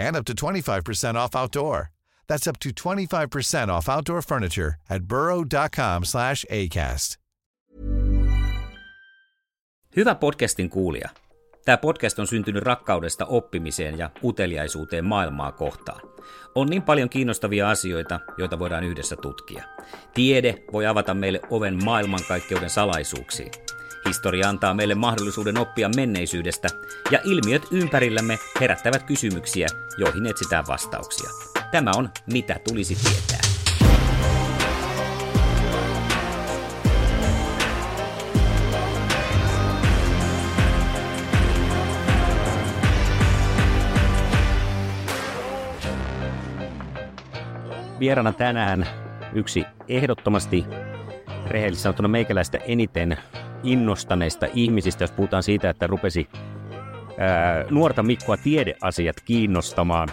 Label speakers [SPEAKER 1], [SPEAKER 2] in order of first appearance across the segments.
[SPEAKER 1] and up to 25% off outdoor. That's up to 25% off outdoor furniture at burrow.com slash ACAST.
[SPEAKER 2] Hyvä podcastin kuulija. Tämä podcast on syntynyt rakkaudesta oppimiseen ja uteliaisuuteen maailmaa kohtaan. On niin paljon kiinnostavia asioita, joita voidaan yhdessä tutkia. Tiede voi avata meille oven maailmankaikkeuden salaisuuksiin. Historia antaa meille mahdollisuuden oppia menneisyydestä, ja ilmiöt ympärillämme herättävät kysymyksiä, joihin etsitään vastauksia. Tämä on Mitä tulisi tietää. Vierana tänään yksi ehdottomasti rehellisesti sanottuna meikäläistä eniten innostaneista ihmisistä, jos puhutaan siitä, että rupesi ää, nuorta Mikkoa tiedeasiat kiinnostamaan.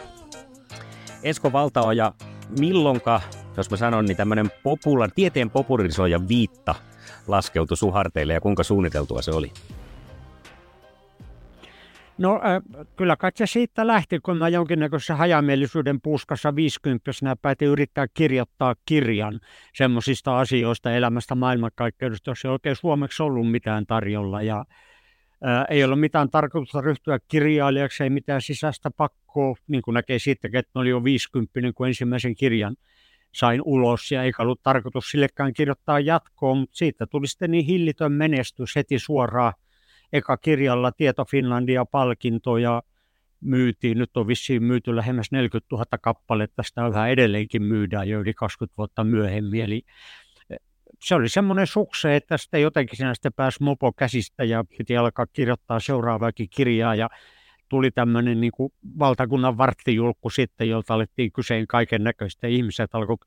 [SPEAKER 2] Esko Valtaoja, milloinka, jos mä sanon, niin tämmöinen popula, tieteen popularisoija viitta laskeutui suharteille ja kuinka suunniteltua se oli?
[SPEAKER 3] No äh, kyllä kai se siitä lähti, kun mä jonkinnäköisessä hajamielisyyden puskassa 50 päätin yrittää kirjoittaa kirjan semmoisista asioista elämästä maailmankaikkeudesta, jos ei oikein suomeksi ollut mitään tarjolla. Ja äh, ei ollut mitään tarkoitusta ryhtyä kirjailijaksi, ei mitään sisäistä pakkoa, niin kuin näkee siitä, että oli jo 50, kun ensimmäisen kirjan sain ulos ja eikä ollut tarkoitus sillekään kirjoittaa jatkoon, mutta siitä tuli sitten niin hillitön menestys heti suoraan eka kirjalla Tieto Finlandia palkintoja myytiin. Nyt on vissiin myyty lähemmäs 40 000 kappaletta. Sitä yhä edelleenkin myydään jo yli 20 vuotta myöhemmin. Eli eh, se oli semmoinen sukse, että sitten jotenkin siinä sitten pääsi mopo käsistä ja piti alkaa kirjoittaa seuraavaakin kirjaa. Ja tuli tämmöinen niin valtakunnan varttijulkku sitten, jolta alettiin kyseen kaiken näköistä. Ihmiset alkoi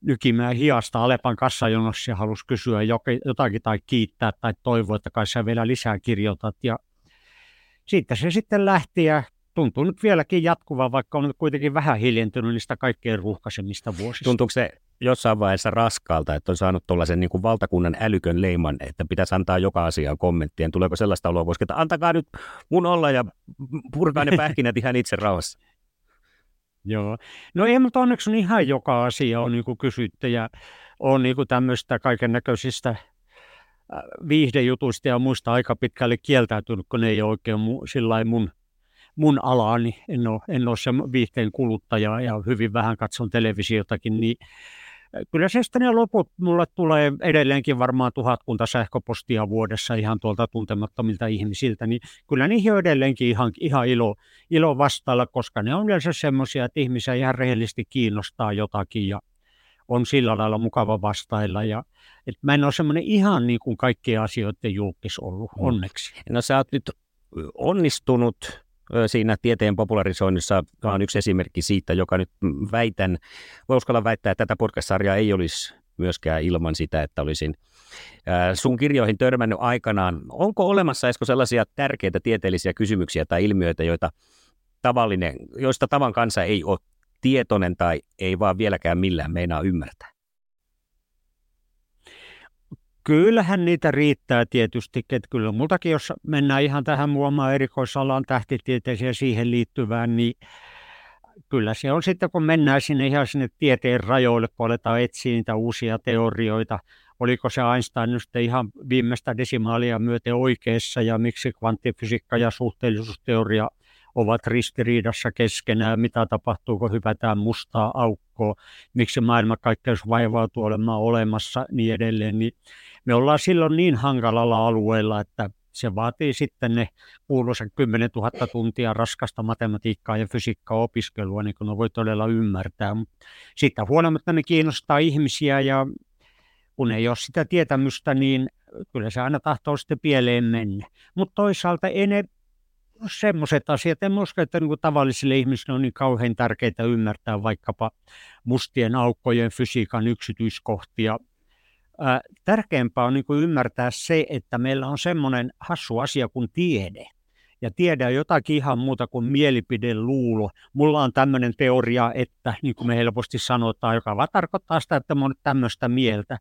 [SPEAKER 3] nykimään hiasta Alepan kassajonossa ja halusi kysyä jotakin tai kiittää tai toivoa, että kai sä vielä lisää kirjoitat. Ja siitä se sitten lähti ja tuntuu nyt vieläkin jatkuva, vaikka on kuitenkin vähän hiljentynyt niistä kaikkein ruuhkaisemmista vuosista.
[SPEAKER 2] Tuntuuko se jossain vaiheessa raskaalta, että on saanut tuollaisen niin kuin valtakunnan älykön leiman, että pitäisi antaa joka asiaan kommenttien? Tuleeko sellaista oloa, koska että antakaa nyt mun olla ja purkaa ne pähkinät ihan itse rauhassa?
[SPEAKER 3] Joo. No ei, mutta onneksi on ihan joka asia on niin kysytty ja on niin tämmöistä kaiken näköisistä viihdejutuista ja muista aika pitkälle kieltäytynyt, kun ne ei ole oikein mu, sillä mun, mun alaani. En ole, en ole se viihteen kuluttaja ja hyvin vähän katson televisiotakin, niin kyllä se sitten ne loput mulle tulee edelleenkin varmaan tuhatkunta sähköpostia vuodessa ihan tuolta tuntemattomilta ihmisiltä, niin kyllä niihin on edelleenkin ihan, ihan ilo, ilo vastailla, koska ne on yleensä semmoisia, että ihmisiä ihan rehellisesti kiinnostaa jotakin ja on sillä lailla mukava vastailla. Ja, että mä en ole semmoinen ihan niin kuin kaikkien asioiden julkis ollut, mm. onneksi.
[SPEAKER 2] No sä oot nyt onnistunut siinä tieteen popularisoinnissa on yksi esimerkki siitä, joka nyt väitän, uskalla väittää, että tätä podcast-sarjaa ei olisi myöskään ilman sitä, että olisin sun kirjoihin törmännyt aikanaan. Onko olemassa Esko sellaisia tärkeitä tieteellisiä kysymyksiä tai ilmiöitä, joita tavallinen, joista tavan kanssa ei ole tietoinen tai ei vaan vieläkään millään meinaa ymmärtää?
[SPEAKER 3] Kyllähän niitä riittää tietysti, että kyllä multakin, jos mennään ihan tähän muomaan erikoisalaan tähtitieteeseen ja siihen liittyvään, niin kyllä se on sitten, kun mennään sinne ihan sinne tieteen rajoille, kun aletaan etsiä niitä uusia teorioita, oliko se Einstein nyt ihan viimeistä desimaalia myöten oikeassa ja miksi kvanttifysiikka ja suhteellisuusteoria ovat ristiriidassa keskenään, mitä tapahtuu, kun hypätään mustaa aukkoa, miksi maailmankaikkeus vaivautuu olemaan olemassa, niin edelleen. Niin me ollaan silloin niin hankalalla alueella, että se vaatii sitten ne kuuluisen 10 000 tuntia raskasta matematiikkaa ja fysiikkaa opiskelua, niin kuin voi todella ymmärtää. Sitten huolimatta ne kiinnostaa ihmisiä ja kun ei ole sitä tietämystä, niin kyllä se aina tahtoo sitten pieleen mennä. Mutta toisaalta ei ne semmoiset asiat, en usko, että niin tavallisille ihmisille on niin kauhean tärkeää ymmärtää vaikkapa mustien aukkojen fysiikan yksityiskohtia. Ää, tärkeämpää on niin ymmärtää se, että meillä on semmoinen hassu asia kuin tiede. Ja tiede on jotakin ihan muuta kuin mielipideluulo. Mulla on tämmöinen teoria, että niin kuin me helposti sanotaan, joka vaan tarkoittaa sitä, että mä oon tämmöistä mieltä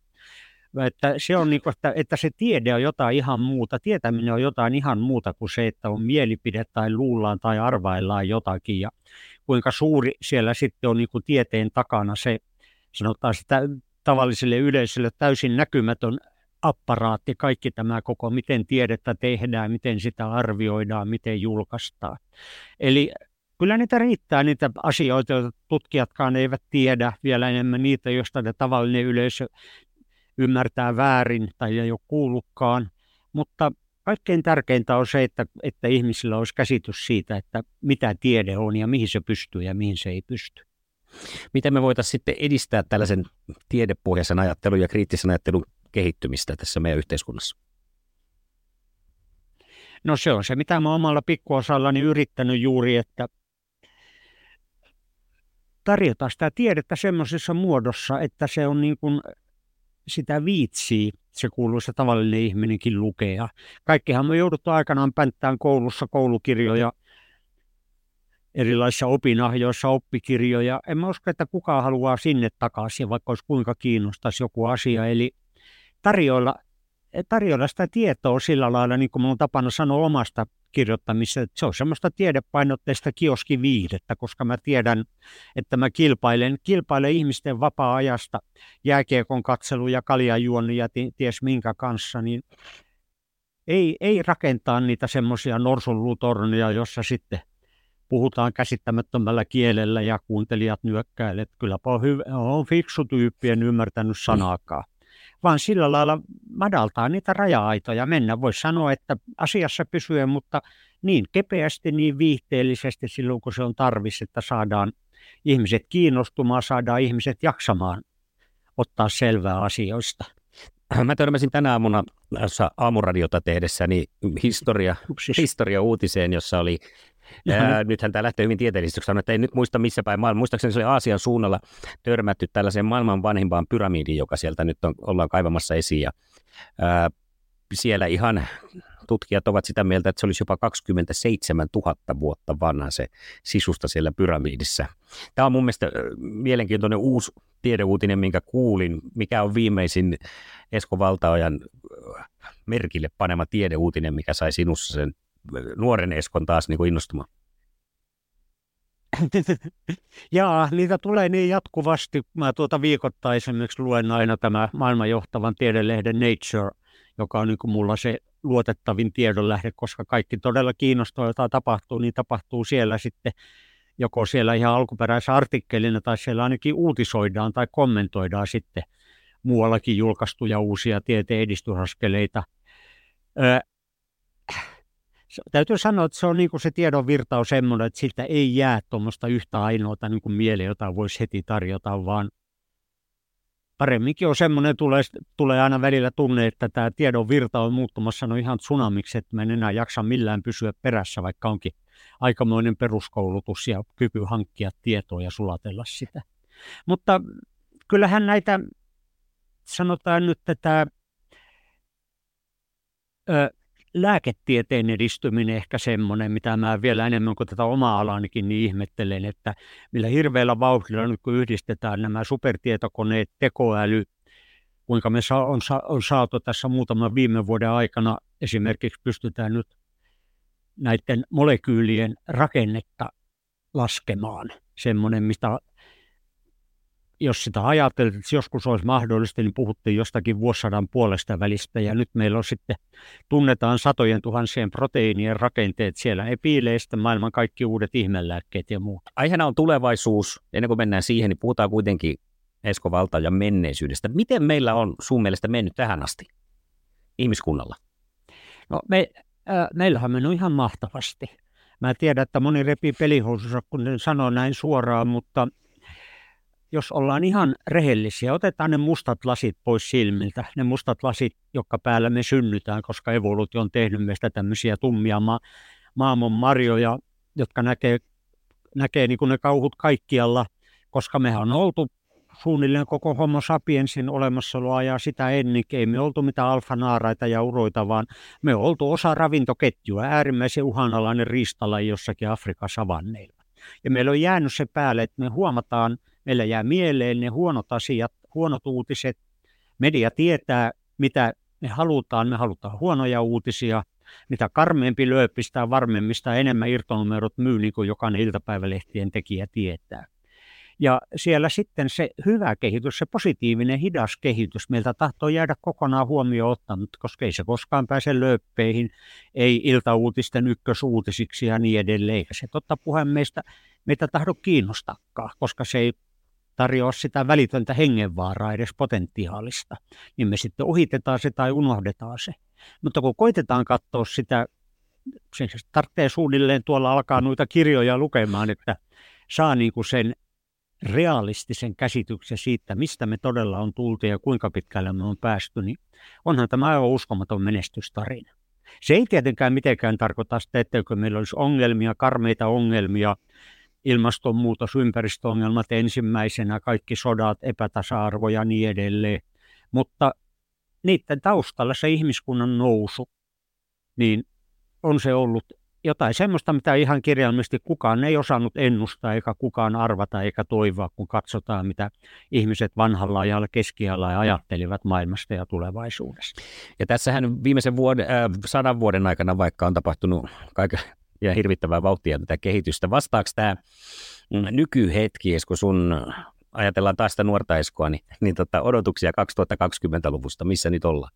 [SPEAKER 3] että se on niin kuin, että, että se tiede on jotain ihan muuta, tietäminen on jotain ihan muuta kuin se, että on mielipide tai luullaan tai arvaillaan jotakin ja kuinka suuri siellä sitten on niin kuin tieteen takana se, sanotaan sitä tavalliselle yleisölle täysin näkymätön apparaatti, kaikki tämä koko, miten tiedettä tehdään, miten sitä arvioidaan, miten julkaistaan. Eli kyllä niitä riittää niitä asioita, joita tutkijatkaan eivät tiedä, vielä enemmän niitä, joista ne tavallinen yleisö ymmärtää väärin tai ei ole kuullutkaan, mutta kaikkein tärkeintä on se, että, että ihmisillä olisi käsitys siitä, että mitä tiede on ja mihin se pystyy ja mihin se ei pysty.
[SPEAKER 2] Miten me voitaisiin sitten edistää tällaisen tiedepohjaisen ajattelun ja kriittisen ajattelun kehittymistä tässä meidän yhteiskunnassa?
[SPEAKER 3] No se on se, mitä mä omalla pikkuosallani yrittänyt juuri, että tarjota sitä tiedettä semmoisessa muodossa, että se on niin kuin sitä viitsii se kuuluisa tavallinen ihminenkin lukea. Kaikkihan me jouduttu aikanaan pänttään koulussa koulukirjoja, erilaisissa opinahjoissa oppikirjoja. En mä usko, että kukaan haluaa sinne takaisin, vaikka olisi kuinka kiinnostaisi joku asia. Eli tarjoilla, tarjoilla sitä tietoa sillä lailla, niin kuin on tapana sanoa omasta kirjoittamista, että se on semmoista tiedepainotteista kioskiviihdettä, koska mä tiedän, että mä kilpailen, kilpailen ihmisten vapaa-ajasta jääkiekon katselu ja kaljajuonnin ja ties minkä kanssa, niin ei, ei rakentaa niitä semmoisia norsunluutornia, jossa sitten puhutaan käsittämättömällä kielellä ja kuuntelijat nyökkäilet. Kylläpä on, hyvä, on fiksu tyyppi, en ymmärtänyt sanaakaan vaan sillä lailla madaltaa niitä raja-aitoja. Mennä voisi sanoa, että asiassa pysyen, mutta niin kepeästi, niin viihteellisesti silloin, kun se on tarvis, että saadaan ihmiset kiinnostumaan, saadaan ihmiset jaksamaan ottaa selvää asioista.
[SPEAKER 2] Mä törmäsin tänä aamuna aamuradiota tehdessäni historia, historia uutiseen, jossa oli Ää, nythän tämä lähtee hyvin tieteellisesti, sanoin, että ei nyt muista missä päin maailma. Muistaakseni se oli Aasian suunnalla törmätty tällaiseen maailman vanhimpaan pyramidiin, joka sieltä nyt on, ollaan kaivamassa esiin. Ja, ää, siellä ihan tutkijat ovat sitä mieltä, että se olisi jopa 27 000 vuotta vanha se sisusta siellä pyramiidissa. Tämä on mun mielestä mielenkiintoinen uusi tiedeuutinen, minkä kuulin, mikä on viimeisin Esko Valtaojan merkille panema tiedeuutinen, mikä sai sinussa sen nuoren Eskon taas niin kuin innostumaan?
[SPEAKER 3] Jaa, niitä tulee niin jatkuvasti. Mä tuota viikoittain esimerkiksi luen aina tämä maailman johtavan tiedelehden Nature, joka on niin kuin mulla se luotettavin tiedonlähde, koska kaikki todella kiinnostaa, jota tapahtuu, niin tapahtuu siellä sitten joko siellä ihan alkuperäisessä artikkelina tai siellä ainakin uutisoidaan tai kommentoidaan sitten muuallakin julkaistuja uusia tieteen edistysaskeleita täytyy sanoa, että se on niin kuin se tiedon virta on semmoinen, että siltä ei jää tuommoista yhtä ainoata niin kuin mieleen, jota voisi heti tarjota, vaan paremminkin on semmoinen, tulee, tulee aina välillä tunne, että tämä tiedon virta on muuttumassa no ihan tsunamiksi, että mä en enää jaksa millään pysyä perässä, vaikka onkin aikamoinen peruskoulutus ja kyky hankkia tietoa ja sulatella sitä. Mutta kyllähän näitä, sanotaan nyt tätä ö, lääketieteen edistyminen ehkä semmoinen, mitä mä vielä enemmän kuin tätä omaa alanikin niin ihmettelen, että millä hirveällä vauhdilla nyt kun yhdistetään nämä supertietokoneet, tekoäly, kuinka me on, on saatu tässä muutaman viime vuoden aikana esimerkiksi pystytään nyt näiden molekyylien rakennetta laskemaan. Semmoinen, mistä jos sitä ajattelet, että joskus olisi mahdollista, niin puhuttiin jostakin vuosisadan puolesta välistä, ja nyt meillä on sitten, tunnetaan satojen tuhansien proteiinien rakenteet, siellä sitten maailman kaikki uudet ihmelääkkeet ja muut.
[SPEAKER 2] Aiheena on tulevaisuus, ennen kuin mennään siihen, niin puhutaan kuitenkin Esko Valta ja menneisyydestä. Miten meillä on sun mielestä mennyt tähän asti ihmiskunnalla?
[SPEAKER 3] No me, äh, meillähän on mennyt ihan mahtavasti. Mä tiedän, että moni repii pelihousussa, kun ne sanoo näin suoraan, mutta jos ollaan ihan rehellisiä, otetaan ne mustat lasit pois silmiltä, ne mustat lasit, jotka päällä me synnytään, koska evoluutio on tehnyt meistä tämmöisiä tummia ma- maamon marjoja, jotka näkee, näkee niin kuin ne kauhut kaikkialla, koska mehän on oltu suunnilleen koko homo sapiensin olemassaoloa ja sitä ennenkin. Ei me oltu mitään alfanaaraita ja uroita, vaan me oltu osa ravintoketjua, äärimmäisen uhanalainen riistalaji jossakin Afrikan savanneilla. Ja meillä on jäänyt se päälle, että me huomataan, meillä jää mieleen ne huonot asiat, huonot uutiset. Media tietää, mitä me halutaan. Me halutaan huonoja uutisia. Mitä karmeempi lööpistä varmemmista enemmän irtonumerot myy, niin kuin jokainen iltapäivälehtien tekijä tietää. Ja siellä sitten se hyvä kehitys, se positiivinen hidas kehitys, meiltä tahtoo jäädä kokonaan huomioon ottanut, koska ei se koskaan pääse lööppeihin, ei iltauutisten ykkösuutisiksi ja niin edelleen. Eikä se totta puheen meitä tahdo kiinnostakaan, koska se ei tarjoa sitä välitöntä hengenvaaraa edes potentiaalista, niin me sitten ohitetaan se tai unohdetaan se. Mutta kun koitetaan katsoa sitä, se tarvitsee suunnilleen tuolla alkaa noita kirjoja lukemaan, että saa niin kuin sen realistisen käsityksen siitä, mistä me todella on tultu ja kuinka pitkälle me on päästy, niin onhan tämä aivan uskomaton menestystarina. Se ei tietenkään mitenkään tarkoita sitä, etteikö meillä olisi ongelmia, karmeita ongelmia, ilmastonmuutos, ympäristöongelmat ensimmäisenä, kaikki sodat, epätasa-arvo ja niin edelleen. Mutta niiden taustalla se ihmiskunnan nousu, niin on se ollut jotain semmoista, mitä ihan kirjaimellisesti kukaan ei osannut ennustaa eikä kukaan arvata eikä toivoa, kun katsotaan, mitä ihmiset vanhalla ajalla keskiajalla ajattelivat maailmasta ja tulevaisuudesta.
[SPEAKER 2] Ja tässähän viimeisen vuoden, äh, sadan vuoden aikana, vaikka on tapahtunut kaiken ja hirvittävää vauhtia tätä kehitystä, vastaako tämä nykyhetki, kun sun ajatellaan taas sitä nuorta Eskoa, niin, niin tota, odotuksia 2020-luvusta, missä nyt ollaan?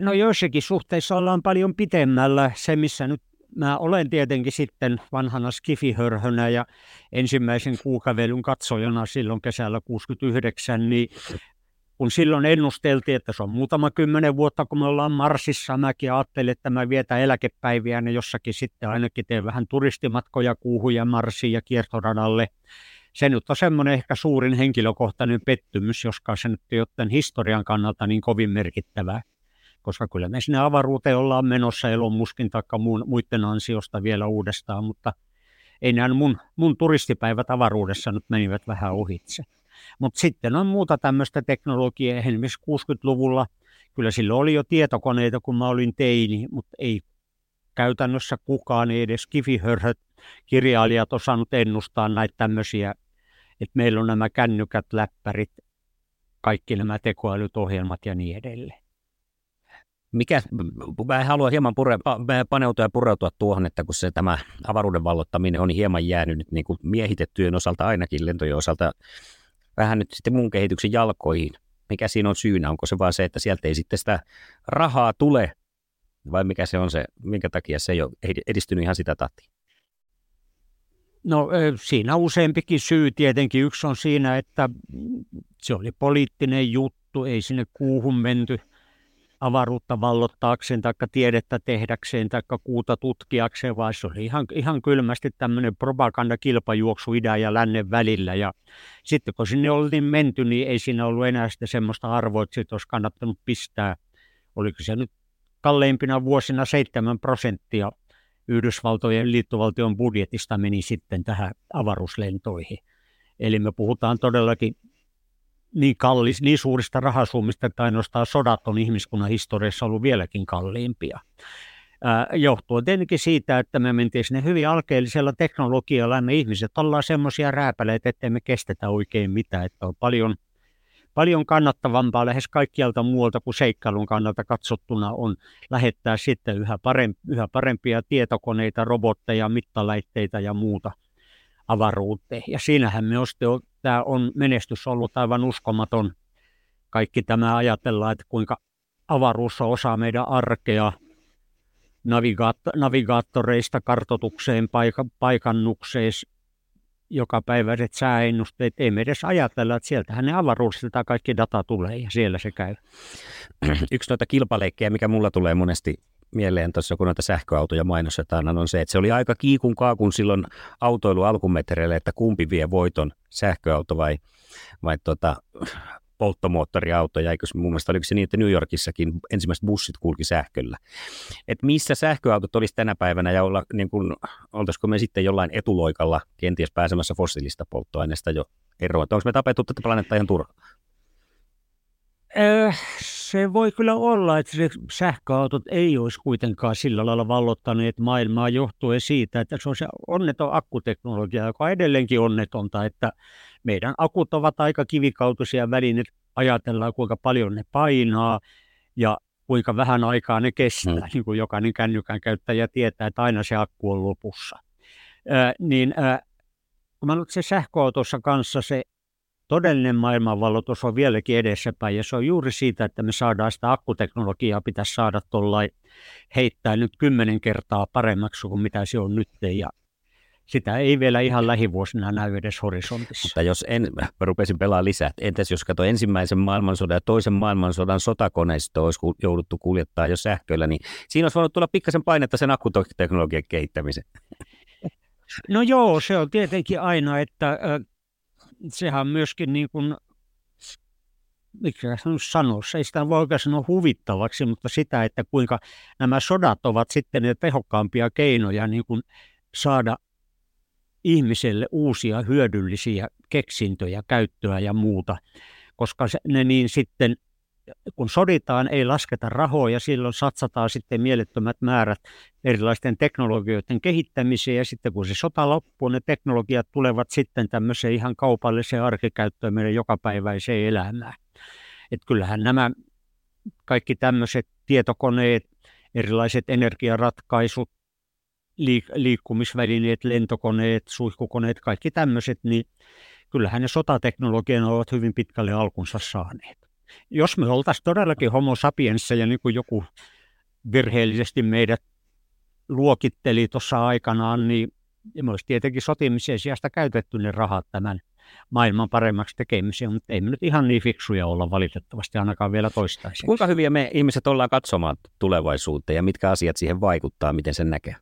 [SPEAKER 3] No joissakin suhteissa ollaan paljon pitemmällä. Se, missä nyt mä olen tietenkin sitten vanhana skifihörhönä ja ensimmäisen kuukavelun katsojana silloin kesällä 69, niin kun silloin ennusteltiin, että se on muutama kymmenen vuotta, kun me ollaan Marsissa, mäkin ajattelin, että mä vietän eläkepäiviä ja jossakin sitten ainakin teen vähän turistimatkoja kuuhun ja Marsiin ja kiertoradalle. Se nyt on semmoinen ehkä suurin henkilökohtainen pettymys, joskaan se nyt joten historian kannalta niin kovin merkittävää koska kyllä me sinne avaruuteen ollaan menossa Elon Muskin tai muiden ansiosta vielä uudestaan, mutta ei nämä mun, mun turistipäivät avaruudessa nyt menivät vähän ohitse. Mutta sitten on muuta tämmöistä teknologiaa, esimerkiksi 60-luvulla, kyllä silloin oli jo tietokoneita, kun mä olin teini, mutta ei käytännössä kukaan, ei edes kifihörhöt, kirjailijat osannut ennustaa näitä tämmöisiä, että meillä on nämä kännykät, läppärit, kaikki nämä tekoälyt, ohjelmat ja niin edelleen.
[SPEAKER 2] Mikä, mä haluan hieman pure, paneutua ja pureutua tuohon, että kun se tämä avaruuden vallottaminen on hieman jäänyt nyt niin kuin miehitettyjen osalta ainakin lentojen osalta vähän nyt sitten mun kehityksen jalkoihin. Mikä siinä on syynä? Onko se vaan se, että sieltä ei sitten sitä rahaa tule vai mikä se on se, minkä takia se ei ole edistynyt ihan sitä tahtia?
[SPEAKER 3] No siinä useampikin syy tietenkin. Yksi on siinä, että se oli poliittinen juttu, ei sinne kuuhun menty – avaruutta vallottaakseen tai tiedettä tehdäkseen tai kuuta tutkiakseen, vaan se oli ihan, ihan kylmästi tämmöinen propagandakilpajuoksu idän ja lännen välillä. Ja sitten kun sinne oltiin menty, niin ei siinä ollut enää sitä semmoista arvoa, että olisi kannattanut pistää. Oliko se nyt kalleimpina vuosina 7 prosenttia Yhdysvaltojen liittovaltion budjetista meni sitten tähän avaruuslentoihin. Eli me puhutaan todellakin niin, kallis, niin suurista rahasummista, että ainoastaan sodat on ihmiskunnan historiassa ollut vieläkin kalliimpia. Johtuen tietenkin siitä, että me mentiin sinne hyvin alkeellisella teknologialla, me ihmiset ollaan semmoisia rääpäleitä, ettei me kestetä oikein mitään, että on paljon paljon kannattavampaa lähes kaikkialta muualta kuin seikkailun kannalta katsottuna on lähettää sitten yhä, parempi, yhä parempia tietokoneita, robotteja, mittalaitteita ja muuta avaruuteen. Ja siinähän myös tämä on menestys ollut aivan uskomaton. Kaikki tämä ajatellaan, että kuinka avaruus on osa meidän arkea, navigaat- navigaattoreista kartotukseen, paika- paikannukseen, jokapäiväiset sääennusteet, ei me edes ajatella, että sieltähän ne avaruusilta kaikki data tulee ja siellä se käy.
[SPEAKER 2] Yksi noita kilpaleikkejä, mikä mulla tulee monesti mieleen tuossa, kun noita sähköautoja mainostetaan, on se, että se oli aika kiikun kaakun silloin autoilu alkumetreille, että kumpi vie voiton, sähköauto vai, vai tota, polttomoottoriautoja, eikö mun mielestä oliko se niin, että New Yorkissakin ensimmäiset bussit kulki sähköllä. Et missä sähköautot olisi tänä päivänä ja olla, niin kun, oltaisiko me sitten jollain etuloikalla kenties pääsemässä fossiilista polttoaineesta jo eroon? Onko me tapettu tätä planeettaa ihan turhaan?
[SPEAKER 3] Äh, se voi kyllä olla, että sähköautot ei olisi kuitenkaan sillä lailla vallottaneet maailmaa johtuen siitä, että se on se onneton akkuteknologia, joka on edelleenkin onnetonta, että meidän akut ovat aika kivikautuisia välineet, ajatellaan kuinka paljon ne painaa ja kuinka vähän aikaa ne kestää, hmm. niin kuin jokainen kännykän käyttäjä tietää, että aina se akku on lopussa. Äh, niin äh, kun mä se sähköautossa kanssa se todellinen maailmanvalloitus on vieläkin edessäpäin ja se on juuri siitä, että me saadaan sitä akkuteknologiaa, pitäisi saada tuollain heittää nyt kymmenen kertaa paremmaksi kuin mitä se on nyt ja sitä ei vielä ihan lähivuosina näy edes horisontissa.
[SPEAKER 2] Mutta jos en, mä rupesin pelaamaan lisää, entäs jos katsoo ensimmäisen maailmansodan ja toisen maailmansodan sotakoneisto olisi jouduttu kuljettaa jo sähköllä, niin siinä olisi voinut tulla pikkasen painetta sen akkuteknologian kehittämiseen.
[SPEAKER 3] No joo, se on tietenkin aina, että sehän myöskin niin kuin, mikä sanoisi, ei sitä voi oikein sanoa huvittavaksi, mutta sitä, että kuinka nämä sodat ovat sitten ne tehokkaampia keinoja niin kuin saada ihmiselle uusia hyödyllisiä keksintöjä, käyttöä ja muuta, koska ne niin sitten kun soditaan, ei lasketa rahoja, silloin satsataan sitten mielettömät määrät erilaisten teknologioiden kehittämiseen ja sitten kun se sota loppuu, ne teknologiat tulevat sitten tämmöiseen ihan kaupalliseen arkikäyttöön meidän jokapäiväiseen elämään. Että kyllähän nämä kaikki tämmöiset tietokoneet, erilaiset energiaratkaisut, liik- liikkumisvälineet, lentokoneet, suihkukoneet, kaikki tämmöiset, niin kyllähän ne sotateknologian ovat hyvin pitkälle alkunsa saaneet jos me oltaisiin todellakin homo sapiensseja, niin kuin joku virheellisesti meidät luokitteli tuossa aikanaan, niin me olisi tietenkin sotimisen sijasta käytetty ne rahat tämän maailman paremmaksi tekemiseen, mutta ei me nyt ihan niin fiksuja olla valitettavasti ainakaan vielä toistaiseksi.
[SPEAKER 2] Kuinka hyviä me ihmiset ollaan katsomaan tulevaisuuteen ja mitkä asiat siihen vaikuttaa, miten sen näkee?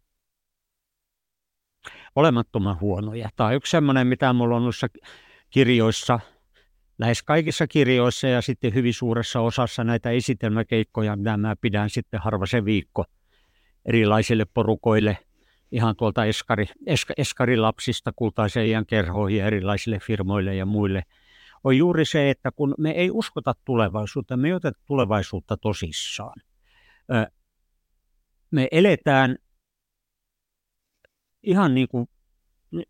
[SPEAKER 3] Olemattoman huonoja. Tämä on yksi sellainen, mitä mulla on noissa kirjoissa – lähes kaikissa kirjoissa ja sitten hyvin suuressa osassa näitä esitelmäkeikkoja, mitä mä pidän sitten harva se viikko erilaisille porukoille, ihan tuolta eskari, eska, eskarilapsista kultaisen iän kerhoihin ja erilaisille firmoille ja muille, on juuri se, että kun me ei uskota tulevaisuutta, me ei oteta tulevaisuutta tosissaan. Me eletään ihan niin kuin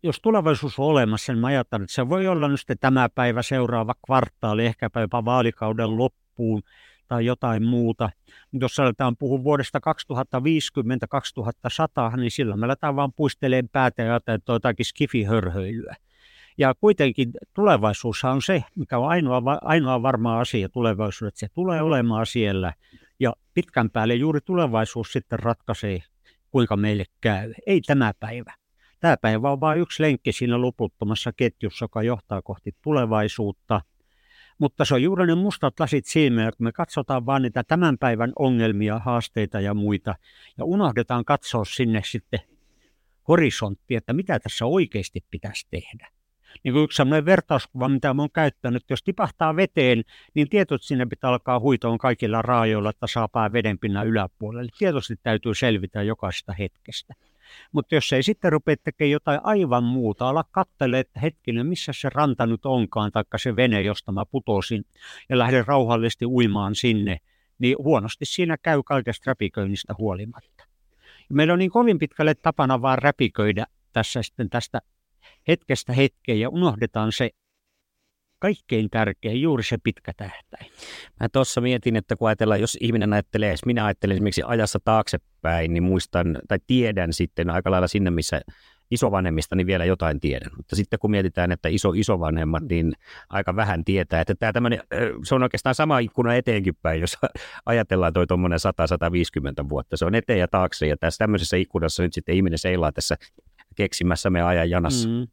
[SPEAKER 3] jos tulevaisuus on olemassa, niin mä ajattelen, että se voi olla nyt tämä päivä, seuraava kvartaali, ehkäpä jopa vaalikauden loppuun tai jotain muuta. Mutta jos aletaan puhua vuodesta 2050-2100, niin silloin me aletaan vaan puisteleen päätä ja ajatellaan, että on jotakin skifihörhöilyä. Ja kuitenkin tulevaisuus on se, mikä on ainoa, ainoa varma asia tulevaisuudessa, se tulee olemaan siellä. Ja pitkän päälle juuri tulevaisuus sitten ratkaisee, kuinka meille käy. Ei tämä päivä. Tämä päivä on vain yksi lenkki siinä loputtomassa ketjussa, joka johtaa kohti tulevaisuutta. Mutta se on juuri ne mustat lasit silmiä, kun me katsotaan vain niitä tämän päivän ongelmia, haasteita ja muita, ja unohdetaan katsoa sinne sitten horisonttia, että mitä tässä oikeasti pitäisi tehdä. Niin kuin yksi sellainen vertauskuva, mitä olen käyttänyt, jos tipahtaa veteen, niin tietysti sinne pitää alkaa huitoon kaikilla raajoilla, että saa pää vedenpinnan yläpuolelle. Tietysti täytyy selvitä jokaisesta hetkestä. Mutta jos ei sitten rupea tekemään jotain aivan muuta, ala katsele, että hetkinen, missä se ranta nyt onkaan, taikka se vene, josta mä putosin, ja lähden rauhallisesti uimaan sinne, niin huonosti siinä käy kaikesta räpiköinnistä huolimatta. Ja meillä on niin kovin pitkälle tapana vaan räpiköidä tässä sitten tästä hetkestä hetkeen ja unohdetaan se kaikkein tärkein, juuri se pitkä tähtäin.
[SPEAKER 2] Mä tuossa mietin, että kun ajatellaan, jos ihminen ajattelee, jos minä ajattelen esimerkiksi ajassa taaksepäin, niin muistan tai tiedän sitten aika lailla sinne, missä isovanhemmista, niin vielä jotain tiedän. Mutta sitten kun mietitään, että iso isovanhemmat, niin aika vähän tietää. Että tämä tämmöinen, se on oikeastaan sama ikkuna eteenkin päin, jos ajatellaan toi tuommoinen 100-150 vuotta. Se on eteen ja taakse, ja tässä tämmöisessä ikkunassa nyt sitten ihminen seilaa tässä keksimässä me ajan janassa. Mm.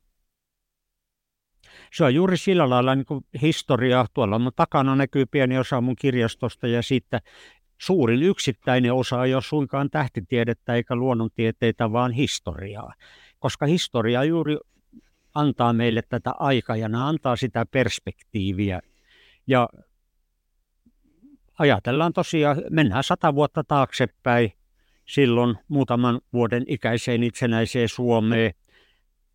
[SPEAKER 3] Se on juuri sillä lailla niin kuin historia. Tuolla mun takana näkyy pieni osa mun kirjastosta ja sitten suurin yksittäinen osa ei ole suinkaan tähtitiedettä eikä luonnontieteitä, vaan historiaa koska historia juuri antaa meille tätä aikajana, antaa sitä perspektiiviä. Ja ajatellaan tosiaan, mennään sata vuotta taaksepäin, silloin muutaman vuoden ikäiseen itsenäiseen Suomeen,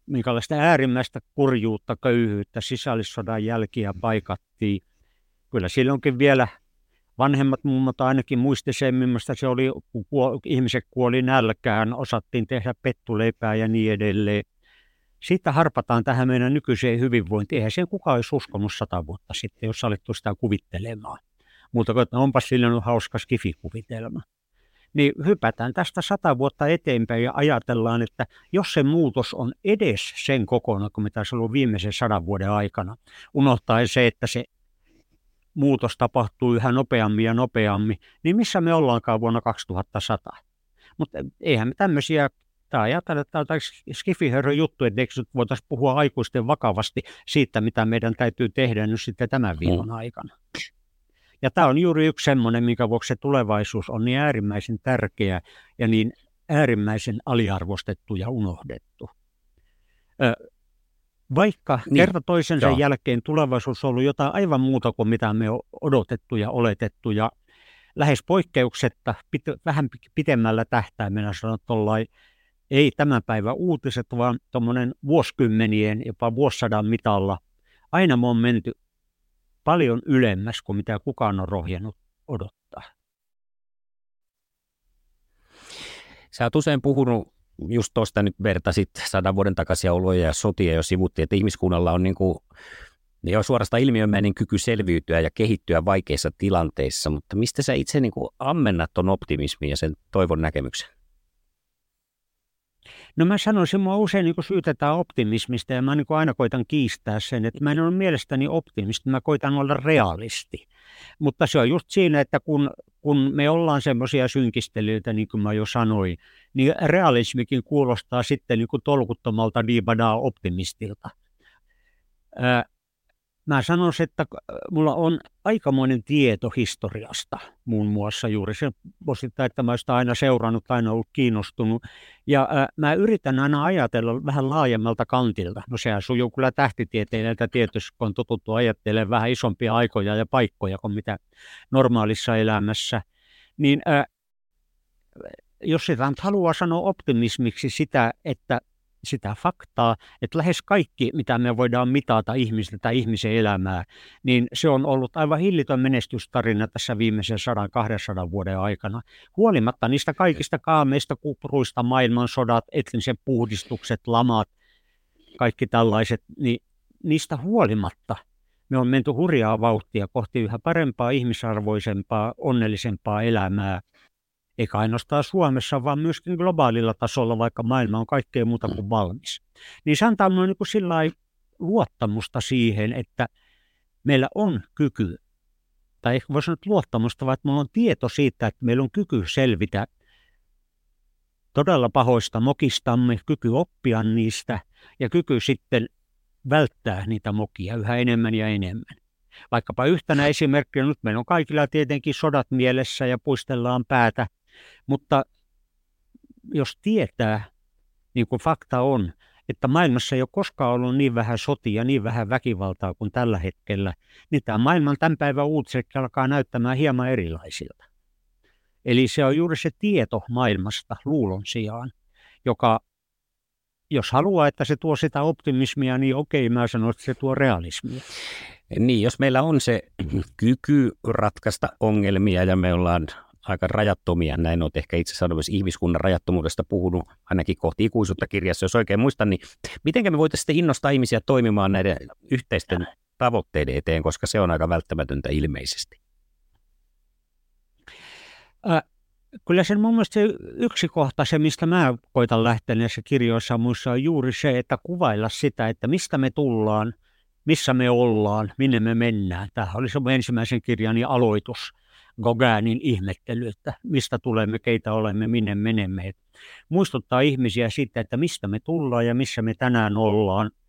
[SPEAKER 3] minkälaista äärimmäistä kurjuutta, köyhyyttä, sisällissodan jälkiä paikattiin. Kyllä silloinkin vielä vanhemmat mummot ainakin muisti sen, millaista se oli, kun ihmiset kuoli nälkään, osattiin tehdä pettuleipää ja niin edelleen. Siitä harpataan tähän meidän nykyiseen hyvinvointiin. Eihän sen kukaan olisi uskonut sata vuotta sitten, jos alettu sitä kuvittelemaan. Mutta onpa sillä on hauska skifikuvitelma. Niin hypätään tästä sata vuotta eteenpäin ja ajatellaan, että jos se muutos on edes sen kokonaan kuin mitä se on ollut viimeisen sadan vuoden aikana, unohtaen se, että se muutos tapahtuu yhä nopeammin ja nopeammin, niin missä me ollaankaan vuonna 2100? Mutta eihän me tämmöisiä, tämä ajatella, että tämä on skifihörön juttu, että eikö voitaisiin puhua aikuisten vakavasti siitä, mitä meidän täytyy tehdä nyt sitten tämän viikon mm. aikana. Ja tämä on juuri yksi semmoinen, minkä vuoksi se tulevaisuus on niin äärimmäisen tärkeä ja niin äärimmäisen aliarvostettu ja unohdettu. Vaikka niin. kerta toisensa Joo. jälkeen tulevaisuus on ollut jotain aivan muuta kuin mitä me on odotettu ja oletettu ja lähes poikkeuksetta pit, vähän pitemmällä tähtäimellä sanotaan ei tämän päivän uutiset, vaan tuommoinen vuosikymmenien, jopa vuosisadan mitalla. Aina me on menty paljon ylemmäs kuin mitä kukaan on rohjennut odottaa.
[SPEAKER 2] Sä oot usein puhunut just tuosta nyt vertasit sadan vuoden takaisia oloja ja sotia jo sivuttiin, että ihmiskunnalla on niin kuin, on suorastaan ilmiömäinen kyky selviytyä ja kehittyä vaikeissa tilanteissa, mutta mistä sä itse niin kuin ammennat tuon optimismin ja sen toivon näkemyksen?
[SPEAKER 3] No mä sanoisin, mua usein niin syytetään optimismista ja mä niin aina koitan kiistää sen, että mä en ole mielestäni optimisti, mä koitan olla realisti. Mutta se on just siinä, että kun, kun me ollaan semmoisia synkistelyitä, niin kuin mä jo sanoin, niin realismikin kuulostaa sitten niin kuin tolkuttomalta diibadaa optimistilta. Ää, mä sanoisin, että mulla on aikamoinen tieto historiasta, muun muassa juuri se osittain, että mä olen sitä aina seurannut, aina ollut kiinnostunut. Ja ää, mä yritän aina ajatella vähän laajemmalta kantilta. No sehän sujuu kyllä tähtitieteilijältä tietysti, kun on totuttu ajattelemaan vähän isompia aikoja ja paikkoja kuin mitä normaalissa elämässä. Niin ää, jos sitä haluaa sanoa optimismiksi sitä, että sitä faktaa, että lähes kaikki, mitä me voidaan mitata ihmistä tai ihmisen elämää, niin se on ollut aivan hillitön menestystarina tässä viimeisen 100-200 vuoden aikana. Huolimatta niistä kaikista kaameista kupruista, maailmansodat, etniset puhdistukset, lamat, kaikki tällaiset, niin niistä huolimatta me on menty hurjaa vauhtia kohti yhä parempaa, ihmisarvoisempaa, onnellisempaa elämää – eikä ainoastaan Suomessa, vaan myöskin globaalilla tasolla, vaikka maailma on kaikkea muuta kuin valmis. Niin se antaa minulle niin sillä luottamusta siihen, että meillä on kyky, tai ehkä voisi sanoa luottamusta, vaan että meillä on tieto siitä, että meillä on kyky selvitä todella pahoista mokistamme, kyky oppia niistä ja kyky sitten välttää niitä mokia yhä enemmän ja enemmän. Vaikkapa yhtenä esimerkkinä, nyt meillä on kaikilla tietenkin sodat mielessä ja puistellaan päätä mutta jos tietää, niin kuin fakta on, että maailmassa ei ole koskaan ollut niin vähän sotia, niin vähän väkivaltaa kuin tällä hetkellä, niin tämä maailman tämän päivän uutiset alkaa näyttämään hieman erilaisilta. Eli se on juuri se tieto maailmasta luulon sijaan, joka, jos haluaa, että se tuo sitä optimismia, niin okei, mä sanon, että se tuo realismia.
[SPEAKER 2] Niin, jos meillä on se kyky ratkaista ongelmia ja me ollaan aika rajattomia. Näin on ehkä itse asiassa myös ihmiskunnan rajattomuudesta puhunut ainakin kohti ikuisuutta kirjassa, jos oikein muistan. Niin miten me voitaisiin sitten innostaa ihmisiä toimimaan näiden yhteisten tavoitteiden eteen, koska se on aika välttämätöntä ilmeisesti?
[SPEAKER 3] Äh, kyllä sen mun mielestä yksi kohta, se mistä mä koitan lähteä näissä kirjoissa muissa on juuri se, että kuvailla sitä, että mistä me tullaan, missä me ollaan, minne me mennään. Tämä oli se ensimmäisen kirjani aloitus, Gauguinin ihmettely, että mistä tulemme, keitä olemme, minne menemme. Muistuttaa ihmisiä siitä, että mistä me tullaan ja missä me tänään ollaan –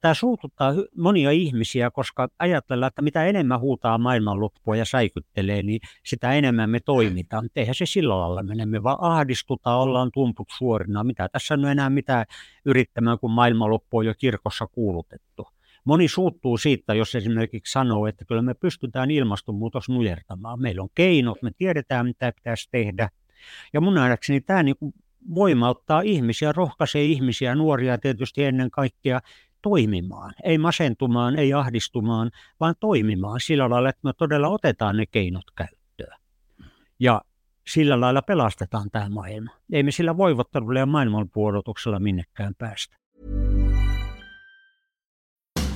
[SPEAKER 3] Tämä suututtaa monia ihmisiä, koska ajatellaan, että mitä enemmän huutaa maailmanloppua ja säikyttelee, niin sitä enemmän me toimitaan. Eihän se sillä lailla mene, me vaan ahdistutaan, ollaan tumput suorina. Mitä tässä on enää mitään yrittämään, kun maailmanloppu on jo kirkossa kuulutettu. Moni suuttuu siitä, jos esimerkiksi sanoo, että kyllä me pystytään ilmastonmuutos nujertamaan. Meillä on keinot, me tiedetään, mitä pitäisi tehdä. Ja mun nähdäkseni tämä niin voimauttaa ihmisiä, rohkaisee ihmisiä, nuoria tietysti ennen kaikkea toimimaan, ei masentumaan, ei ahdistumaan, vaan toimimaan sillä lailla, että me todella otetaan ne keinot käyttöön. Ja sillä lailla pelastetaan tämä maailma. Ei me sillä voivottelulla ja maailmanpuodotuksella minnekään päästä.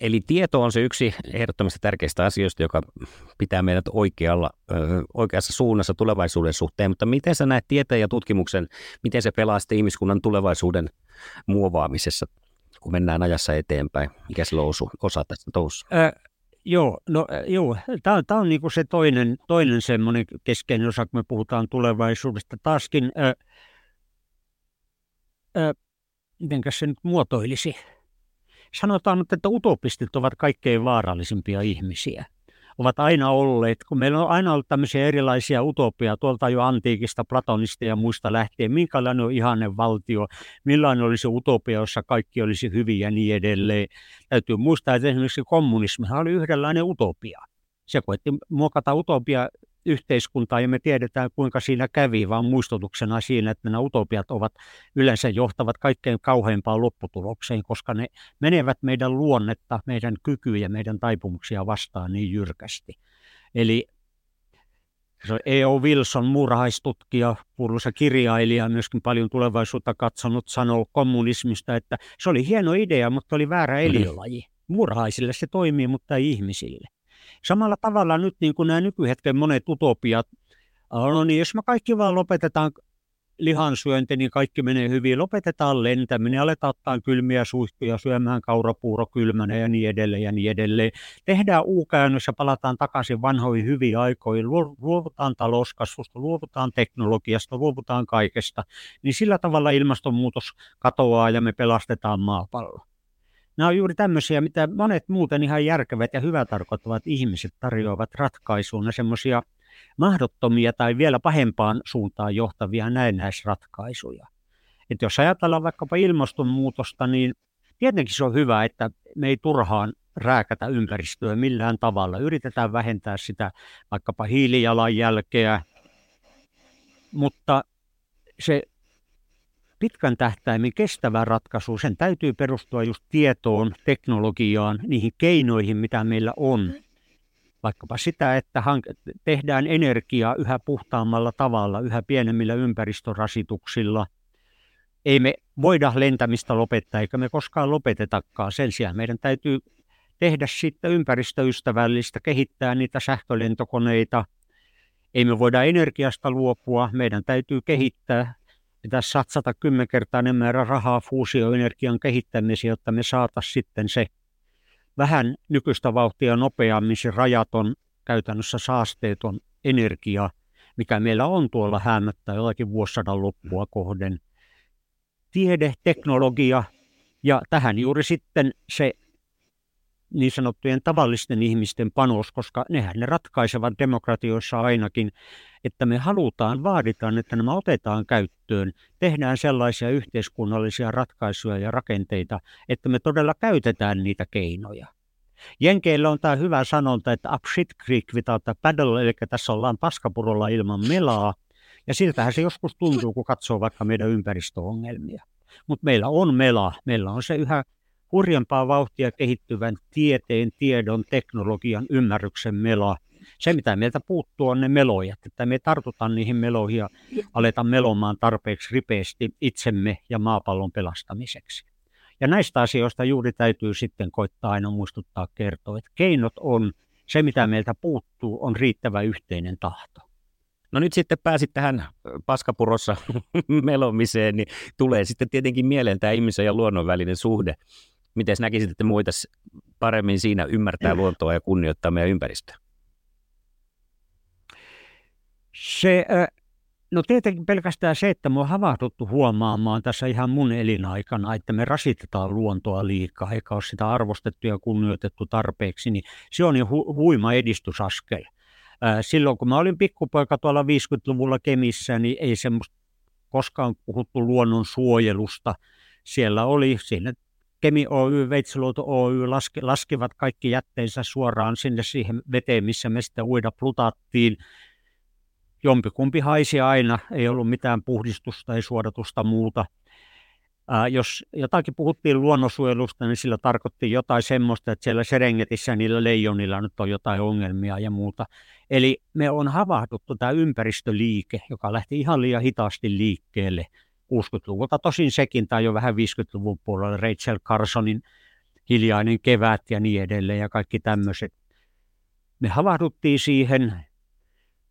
[SPEAKER 2] Eli tieto on se yksi ehdottomasti tärkeistä asioista, joka pitää meidät oikealla, oikeassa suunnassa tulevaisuuden suhteen, mutta miten sä näet tieteen ja tutkimuksen, miten se pelaa sitten ihmiskunnan tulevaisuuden muovaamisessa, kun mennään ajassa eteenpäin? Mikä sillä on osa tässä touhussa?
[SPEAKER 3] Äh, joo, no joo, tämä on, tää on niinku se toinen, toinen semmoinen keskeinen osa, kun me puhutaan tulevaisuudesta. Taaskin, äh, äh, mitenkäs se nyt muotoilisi? Sanotaan että utopistit ovat kaikkein vaarallisimpia ihmisiä. Ovat aina olleet, kun meillä on aina ollut tämmöisiä erilaisia utopia, tuolta jo antiikista, platonista ja muista lähtien, minkälainen on ihanne valtio, millainen olisi utopia, jossa kaikki olisi hyviä ja niin edelleen. Täytyy muistaa, että esimerkiksi kommunismi oli yhdenlainen utopia. Se koetti muokata utopia yhteiskuntaa ja me tiedetään kuinka siinä kävi, vaan muistutuksena siinä, että nämä utopiat ovat yleensä johtavat kaikkein kauheimpaan lopputulokseen, koska ne menevät meidän luonnetta, meidän kykyjä, meidän taipumuksia vastaan niin jyrkästi. Eli se on E.O. Wilson, muurahaistutkija, kuuluisa kirjailija, myöskin paljon tulevaisuutta katsonut, sanoo kommunismista, että se oli hieno idea, mutta oli väärä mm-hmm. eliölaji. Murhaisille se toimii, mutta ei ihmisille. Samalla tavalla nyt niin kuin nämä nykyhetken monet utopiat, no niin, jos me kaikki vaan lopetetaan lihansyönti, niin kaikki menee hyvin. Lopetetaan lentäminen, aletaan ottaa kylmiä suihkuja, syömään kaurapuuro kylmänä ja niin edelleen ja niin edelleen. Tehdään u-käännös ja palataan takaisin vanhoihin hyviin aikoihin. Luovutaan talouskasvusta, luovutaan teknologiasta, luovutaan kaikesta. Niin sillä tavalla ilmastonmuutos katoaa ja me pelastetaan maapallo. Nämä on juuri tämmöisiä, mitä monet muuten ihan järkevät ja hyvä tarkoittavat ihmiset tarjoavat ratkaisuun, semmoisia mahdottomia tai vielä pahempaan suuntaan johtavia näennäisratkaisuja. Et jos ajatellaan vaikkapa ilmastonmuutosta, niin tietenkin se on hyvä, että me ei turhaan rääkätä ympäristöä millään tavalla. Yritetään vähentää sitä vaikkapa hiilijalanjälkeä, mutta se pitkän tähtäimen kestävä ratkaisu, sen täytyy perustua just tietoon, teknologiaan, niihin keinoihin, mitä meillä on. Vaikkapa sitä, että tehdään energiaa yhä puhtaammalla tavalla, yhä pienemmillä ympäristörasituksilla. Ei me voida lentämistä lopettaa, eikä me koskaan lopetetakaan. Sen sijaan meidän täytyy tehdä sitten ympäristöystävällistä, kehittää niitä sähkölentokoneita. Ei me voida energiasta luopua, meidän täytyy kehittää pitäisi satsata kymmenkertainen määrä rahaa fuusioenergian kehittämiseen, jotta me saataisiin sitten se vähän nykyistä vauhtia nopeammin se rajaton, käytännössä saasteeton energia, mikä meillä on tuolla häämättä jollakin vuosisadan loppua kohden. Tiede, teknologia ja tähän juuri sitten se niin sanottujen tavallisten ihmisten panos, koska nehän ne ratkaisevat demokratioissa ainakin, että me halutaan, vaaditaan, että nämä otetaan käyttöön, tehdään sellaisia yhteiskunnallisia ratkaisuja ja rakenteita, että me todella käytetään niitä keinoja. Jenkeillä on tämä hyvä sanonta, että up shit creek without a paddle, eli tässä ollaan paskapurolla ilman melaa, ja siltähän se joskus tuntuu, kun katsoo vaikka meidän ympäristöongelmia. Mutta meillä on mela, meillä on se yhä hurjempaa vauhtia kehittyvän tieteen, tiedon, teknologian, ymmärryksen mela. Se, mitä meiltä puuttuu, on ne melojat, että me tartutaan niihin meloihin ja aletaan melomaan tarpeeksi ripeästi itsemme ja maapallon pelastamiseksi. Ja näistä asioista juuri täytyy sitten koittaa aina muistuttaa kertoa, että keinot on, se mitä meiltä puuttuu, on riittävä yhteinen tahto.
[SPEAKER 2] No nyt sitten pääsit tähän paskapurossa melomiseen, niin tulee sitten tietenkin mieleen tämä ihmisen ja luonnon välinen suhde. Miten näkisit, että voitaisiin paremmin siinä ymmärtää luontoa ja kunnioittaa meidän ympäristöä?
[SPEAKER 3] Se, no tietenkin pelkästään se, että me on havahduttu huomaamaan tässä ihan mun elinaikana, että me rasitetaan luontoa liikaa, eikä ole sitä arvostettu ja kunnioitettu tarpeeksi, niin se on jo hu- huima edistysaskel. Silloin kun mä olin pikkupoika tuolla 50-luvulla Kemissä, niin ei semmoista koskaan puhuttu luonnon suojelusta. Siellä oli, siinä Kemi Oy, Veitsiluoto Oy laske, laskivat kaikki jätteensä suoraan sinne siihen veteen, missä me sitten uida plutattiin. Jompikumpi haisi aina, ei ollut mitään puhdistusta, ei suodatusta muuta. Ää, jos jotakin puhuttiin luonnonsuojelusta, niin sillä tarkoitti jotain semmoista, että siellä Serengetissä niillä leijonilla nyt on jotain ongelmia ja muuta. Eli me on havahduttu tämä ympäristöliike, joka lähti ihan liian hitaasti liikkeelle – 60-luvulta. Tosin sekin tai jo vähän 50-luvun puolella Rachel Carsonin hiljainen kevät ja niin edelleen ja kaikki tämmöiset. Me havahduttiin siihen,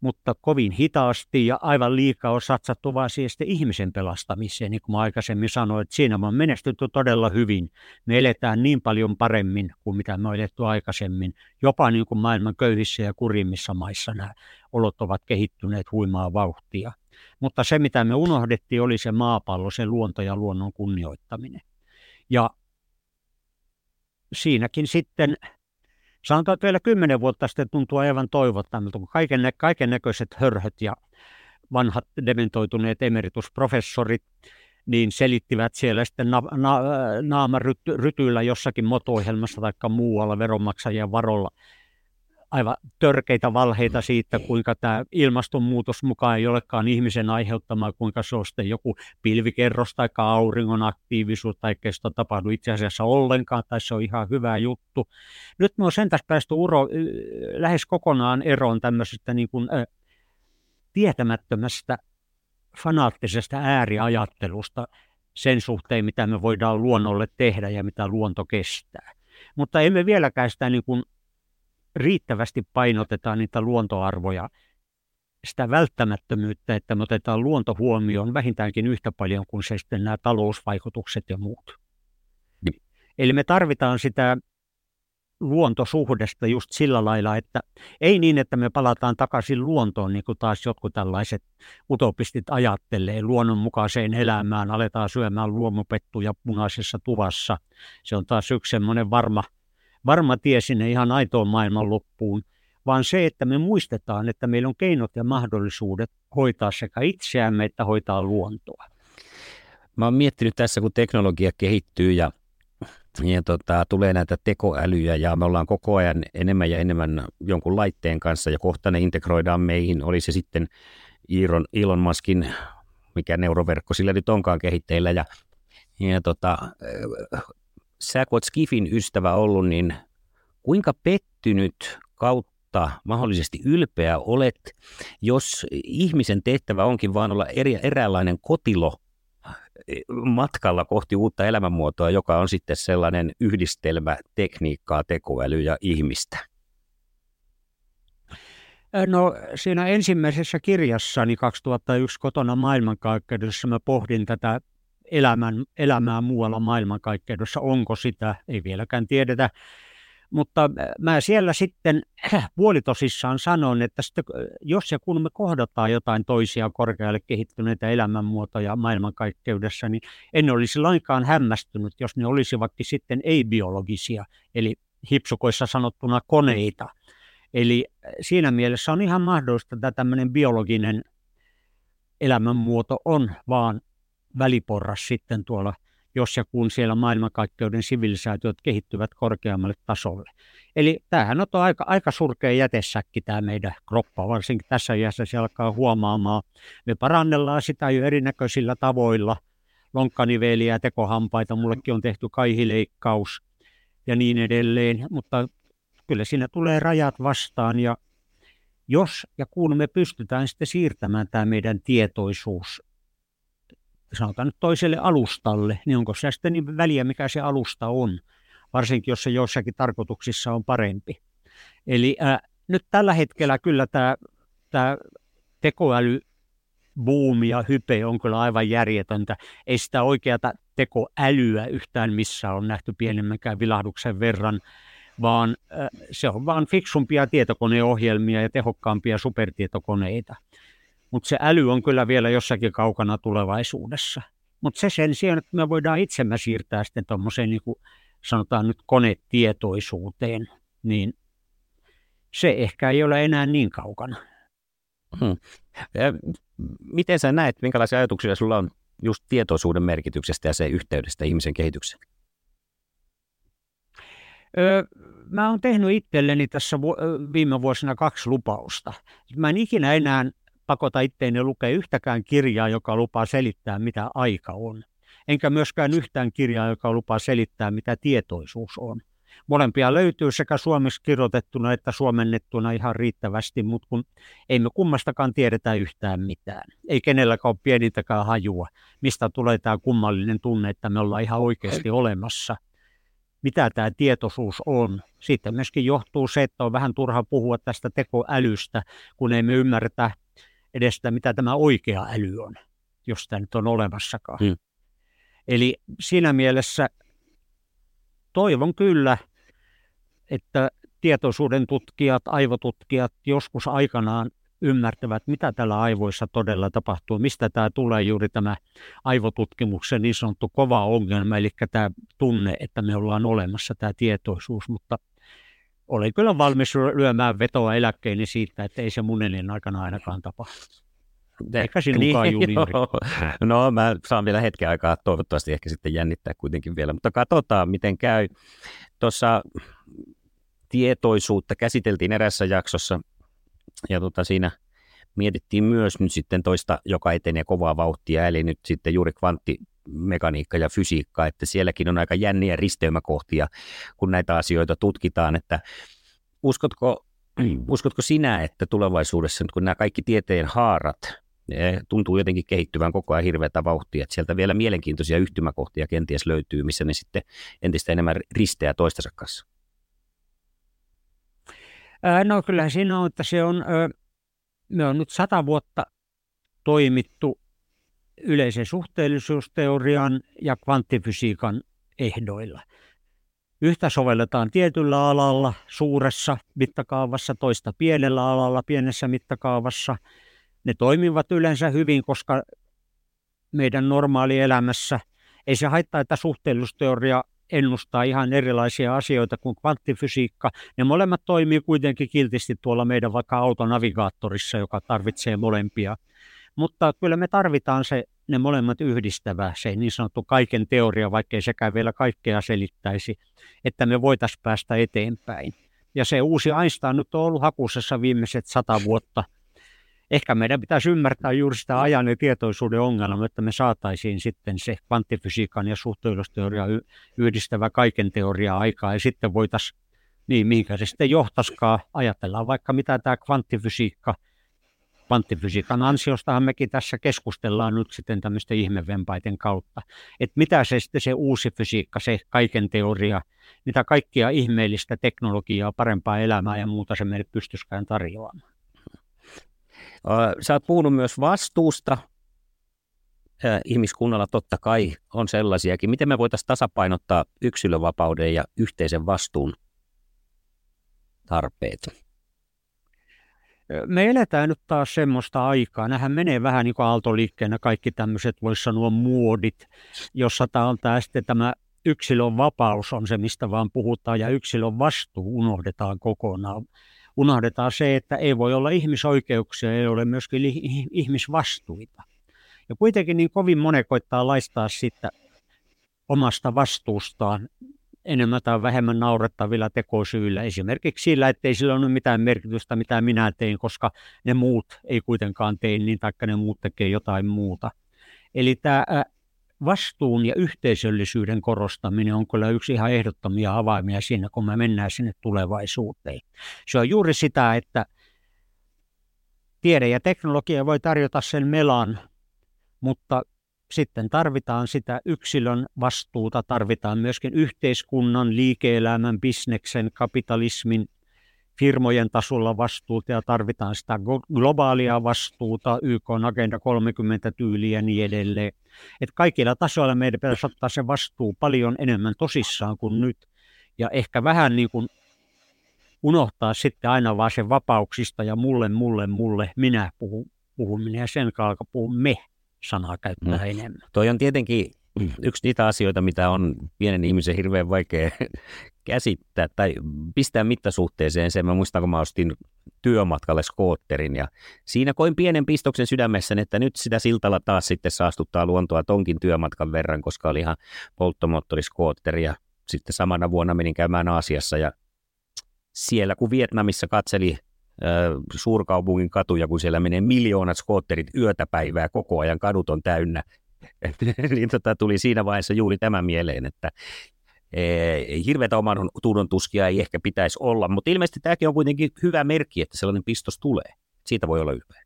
[SPEAKER 3] mutta kovin hitaasti ja aivan liikaa on satsattu vaan siihen ihmisen pelastamiseen. Niin kuin mä aikaisemmin sanoin, että siinä on menestytty todella hyvin. Me eletään niin paljon paremmin kuin mitä me on eletty aikaisemmin. Jopa niin kuin maailman köyhissä ja kurimmissa maissa nämä olot ovat kehittyneet huimaa vauhtia. Mutta se, mitä me unohdettiin, oli se maapallo, se luonto ja luonnon kunnioittaminen. Ja siinäkin sitten, sanotaan, että vielä kymmenen vuotta sitten tuntuu aivan toivottamilta, kun kaiken, kaiken näköiset hörhöt ja vanhat dementoituneet emeritusprofessorit, niin selittivät siellä sitten na, na, naamarytyillä jossakin moto-ohjelmassa tai muualla veronmaksajien varolla aivan törkeitä valheita siitä, kuinka tämä ilmastonmuutos mukaan ei olekaan ihmisen aiheuttama, kuinka se on sitten joku pilvikerros tai auringon aktiivisuus tai kesto tapahdu itse asiassa ollenkaan, tai se on ihan hyvä juttu. Nyt me on sen tässä päästy uro, lähes kokonaan eroon tämmöisestä niin kuin, äh, tietämättömästä fanaattisesta ääriajattelusta sen suhteen, mitä me voidaan luonnolle tehdä ja mitä luonto kestää. Mutta emme vieläkään sitä niin kuin riittävästi painotetaan niitä luontoarvoja, sitä välttämättömyyttä, että me otetaan luonto huomioon vähintäänkin yhtä paljon kuin se sitten nämä talousvaikutukset ja muut. Niin. Eli me tarvitaan sitä luontosuhdesta just sillä lailla, että ei niin, että me palataan takaisin luontoon, niin kuin taas jotkut tällaiset utopistit ajattelee, luonnonmukaiseen elämään, aletaan syömään luomupettuja punaisessa tuvassa. Se on taas yksi semmoinen varma varma tie sinne ihan aitoon maailman loppuun, vaan se, että me muistetaan, että meillä on keinot ja mahdollisuudet hoitaa sekä itseämme että hoitaa luontoa.
[SPEAKER 2] Mä oon miettinyt tässä, kun teknologia kehittyy ja, ja tota, tulee näitä tekoälyjä ja me ollaan koko ajan enemmän ja enemmän jonkun laitteen kanssa ja kohta ne integroidaan meihin, oli se sitten Elon, Elon Muskin, mikä neuroverkko sillä nyt onkaan kehitteillä ja, ja tota, sä kun Skifin ystävä ollut, niin kuinka pettynyt kautta mahdollisesti ylpeä olet, jos ihmisen tehtävä onkin vaan olla eri, eräänlainen kotilo eh, matkalla kohti uutta elämänmuotoa, joka on sitten sellainen yhdistelmä tekniikkaa, tekoälyä ja ihmistä?
[SPEAKER 3] No siinä ensimmäisessä kirjassani 2001 kotona maailmankaikkeudessa mä pohdin tätä elämän, elämää muualla maailmankaikkeudessa. Onko sitä? Ei vieläkään tiedetä. Mutta mä siellä sitten puolitosissaan sanon, että sitten, jos ja kun me kohdataan jotain toisia korkealle kehittyneitä elämänmuotoja maailmankaikkeudessa, niin en olisi lainkaan hämmästynyt, jos ne olisivatkin sitten ei-biologisia, eli hipsukoissa sanottuna koneita. Eli siinä mielessä on ihan mahdollista, että tämmöinen biologinen elämänmuoto on vaan väliporras sitten tuolla jos ja kun siellä maailmankaikkeuden sivilisaatiot kehittyvät korkeammalle tasolle. Eli tämähän on aika, aika surkea jätesäkki tämä meidän kroppa, varsinkin tässä iässä se alkaa huomaamaan. Me parannellaan sitä jo erinäköisillä tavoilla, lonkkaniveliä, tekohampaita, mullekin on tehty kaihileikkaus ja niin edelleen, mutta kyllä siinä tulee rajat vastaan ja jos ja kun me pystytään sitten siirtämään tämä meidän tietoisuus sanotaan nyt toiselle alustalle, niin onko se sitten niin väliä, mikä se alusta on, varsinkin jos se joissakin tarkoituksissa on parempi. Eli ää, nyt tällä hetkellä kyllä tämä, tämä tekoäly buumi ja hype on kyllä aivan järjetöntä. Ei sitä oikeata tekoälyä yhtään missä on nähty pienemmänkään vilahduksen verran, vaan se on vain fiksumpia tietokoneohjelmia ja tehokkaampia supertietokoneita. Mutta se äly on kyllä vielä jossakin kaukana tulevaisuudessa. Mutta se sen sijaan, että me voidaan itsemme siirtää sitten tuommoiseen niin kuin sanotaan nyt konetietoisuuteen, niin se ehkä ei ole enää niin kaukana.
[SPEAKER 2] Hmm. Ja miten sä näet, minkälaisia ajatuksia sulla on just tietoisuuden merkityksestä ja se yhteydestä ihmisen kehitykseen?
[SPEAKER 3] Öö, mä oon tehnyt itselleni tässä viime vuosina kaksi lupausta. Mä en ikinä enää pakota itteeni lukea yhtäkään kirjaa, joka lupaa selittää, mitä aika on. Enkä myöskään yhtään kirjaa, joka lupaa selittää, mitä tietoisuus on. Molempia löytyy sekä suomeksi kirjoitettuna että suomennettuna ihan riittävästi, mutta kun ei me kummastakaan tiedetä yhtään mitään. Ei kenelläkään ole pienintäkään hajua, mistä tulee tämä kummallinen tunne, että me ollaan ihan oikeasti olemassa. Mitä tämä tietoisuus on. Siitä myöskin johtuu se, että on vähän turha puhua tästä tekoälystä, kun ei me ymmärretä edestä, mitä tämä oikea äly on, jos tämä nyt on olemassakaan. Hmm. Eli siinä mielessä toivon kyllä, että tietoisuuden tutkijat, aivotutkijat joskus aikanaan ymmärtävät, mitä tällä aivoissa todella tapahtuu, mistä tämä tulee juuri tämä aivotutkimuksen niin sanottu kova ongelma, eli tämä tunne, että me ollaan olemassa, tämä tietoisuus, mutta olen kyllä valmis lyömään vetoa eläkkeeni siitä, että ei se mun ennen aikana ainakaan tapahdu. Eikä sinunkaan niin, juniori.
[SPEAKER 2] No mä saan vielä hetken aikaa toivottavasti ehkä sitten jännittää kuitenkin vielä, mutta katsotaan miten käy. Tuossa tietoisuutta käsiteltiin erässä jaksossa ja tota siinä mietittiin myös nyt sitten toista, joka etenee kovaa vauhtia, eli nyt sitten juuri kvantti, mekaniikka ja fysiikka, että sielläkin on aika jänniä risteymäkohtia, kun näitä asioita tutkitaan, että uskotko, uskotko sinä, että tulevaisuudessa, kun nämä kaikki tieteen haarat tuntuu jotenkin kehittyvän koko ajan hirveätä vauhtia, että sieltä vielä mielenkiintoisia yhtymäkohtia kenties löytyy, missä ne sitten entistä enemmän risteää toistensa kanssa?
[SPEAKER 3] No kyllä siinä on, että se on, me on nyt sata vuotta toimittu yleisen suhteellisuusteorian ja kvanttifysiikan ehdoilla. Yhtä sovelletaan tietyllä alalla, suuressa mittakaavassa, toista pienellä alalla, pienessä mittakaavassa. Ne toimivat yleensä hyvin, koska meidän normaali elämässä ei se haittaa, että suhteellisuusteoria ennustaa ihan erilaisia asioita kuin kvanttifysiikka. Ne molemmat toimii kuitenkin kiltisti tuolla meidän vaikka autonavigaattorissa, joka tarvitsee molempia – mutta kyllä me tarvitaan se, ne molemmat yhdistävä, se niin sanottu kaiken teoria, vaikkei sekään vielä kaikkea selittäisi, että me voitaisiin päästä eteenpäin. Ja se uusi Einstein nyt on ollut hakusessa viimeiset sata vuotta. Ehkä meidän pitäisi ymmärtää juuri sitä ajan ja tietoisuuden ongelmaa, että me saataisiin sitten se kvanttifysiikan ja suhteellisuusteoria yhdistävä kaiken teoria aikaa ja sitten voitaisiin, niin mihinkä se sitten johtaisikaan, ajatellaan vaikka mitä tämä kvanttifysiikka – kvanttifysiikan ansiostahan mekin tässä keskustellaan nyt sitten tämmöisten ihmevempaiden kautta, että mitä se sitten se uusi fysiikka, se kaiken teoria, mitä kaikkia ihmeellistä teknologiaa, parempaa elämää ja muuta se meille pystyisikään tarjoamaan.
[SPEAKER 2] Sä oot puhunut myös vastuusta. Ihmiskunnalla totta kai on sellaisiakin. Miten me voitaisiin tasapainottaa yksilövapauden ja yhteisen vastuun tarpeet?
[SPEAKER 3] Me eletään nyt taas semmoista aikaa. Nähän menee vähän niin kuin aaltoliikkeenä kaikki tämmöiset, voisi sanoa muodit, jossa tämä on tämä, sitten tämä yksilön vapaus on se, mistä vaan puhutaan, ja yksilön vastuu unohdetaan kokonaan. Unohdetaan se, että ei voi olla ihmisoikeuksia, ei ole myöskin ihmisvastuita. Ja kuitenkin niin kovin monen koittaa laistaa sitä omasta vastuustaan enemmän tai vähemmän naurettavilla tekosyillä. Esimerkiksi sillä, ettei sillä ole mitään merkitystä, mitä minä tein, koska ne muut ei kuitenkaan tee niin, taikka ne muut tekee jotain muuta. Eli tämä vastuun ja yhteisöllisyyden korostaminen on kyllä yksi ihan ehdottomia avaimia siinä, kun me mennään sinne tulevaisuuteen. Se on juuri sitä, että tiede ja teknologia voi tarjota sen melan, mutta sitten tarvitaan sitä yksilön vastuuta, tarvitaan myöskin yhteiskunnan, liike-elämän, bisneksen, kapitalismin, firmojen tasolla vastuuta ja tarvitaan sitä globaalia vastuuta, YK on Agenda 30 tyyliä ja niin edelleen. Että kaikilla tasoilla meidän pitäisi ottaa se vastuu paljon enemmän tosissaan kuin nyt. Ja ehkä vähän niin kuin unohtaa sitten aina vaan sen vapauksista ja mulle, mulle, mulle, minä puhun, puhuminen ja sen kautta puhun me sanaa käyttää mm. enemmän.
[SPEAKER 2] Toi on tietenkin yksi niitä asioita, mitä on pienen ihmisen hirveän vaikea käsittää tai pistää mittasuhteeseen. Sen mä muistan, kun mä ostin työmatkalle skootterin ja siinä koin pienen pistoksen sydämessä, että nyt sitä siltalla taas sitten saastuttaa luontoa tonkin työmatkan verran, koska oli ihan polttomoottoriskootteri ja sitten samana vuonna menin käymään Aasiassa ja siellä kun Vietnamissa katseli suurkaupungin katuja, kun siellä menee miljoonat skootterit yötä päivää, koko ajan kadut on täynnä, niin tota, tuli siinä vaiheessa juuri tämä mieleen, että e, hirveätä oman tunnon tuskia ei ehkä pitäisi olla, mutta ilmeisesti tämäkin on kuitenkin hyvä merkki, että sellainen pistos tulee. Siitä voi olla ylpeä.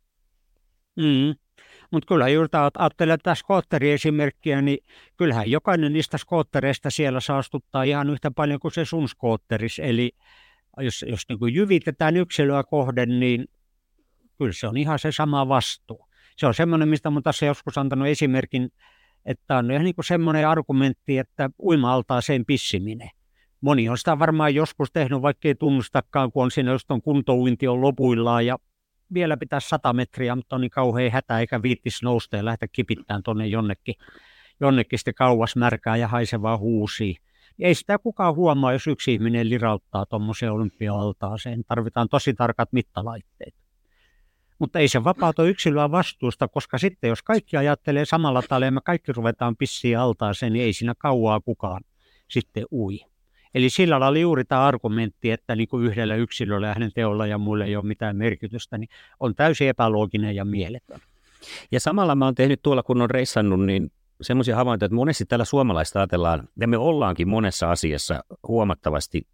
[SPEAKER 3] Mm. Mutta kyllä juuri ajattelee tätä skootteriesimerkkiä, niin kyllähän jokainen niistä skoottereista siellä saastuttaa ihan yhtä paljon kuin se sun skootteris. Eli jos, jos niin kuin jyvitetään yksilöä kohden, niin kyllä se on ihan se sama vastuu. Se on semmoinen, mistä olen tässä joskus antanut esimerkin, että on ihan niin kuin semmoinen argumentti, että uima-altaaseen pissiminen. Moni on sitä varmaan joskus tehnyt, vaikka ei tunnustakaan, kun on siinä just on kuntouinti on lopuillaan ja vielä pitää 100 metriä, mutta on niin kauhean hätä eikä viittis nousta ja lähteä kipittämään tuonne jonnekin, jonnekin sitten kauas märkää ja haisevaa huusia. Ei sitä kukaan huomaa, jos yksi ihminen lirauttaa tuommoiseen olympia-altaaseen. Tarvitaan tosi tarkat mittalaitteet. Mutta ei se vapauta yksilöä vastuusta, koska sitten jos kaikki ajattelee samalla tavalla ja me kaikki ruvetaan pissiä altaaseen, niin ei siinä kauaa kukaan sitten ui. Eli sillä lailla juuri tämä argumentti, että niin kuin yhdellä yksilöllä ja hänen teolla ja muille ei ole mitään merkitystä, niin on täysin epälooginen ja mieletön.
[SPEAKER 2] Ja samalla mä oon tehnyt tuolla, kun on reissannut, niin semmoisia havaintoja, että monesti täällä suomalaista ajatellaan, ja me ollaankin monessa asiassa huomattavasti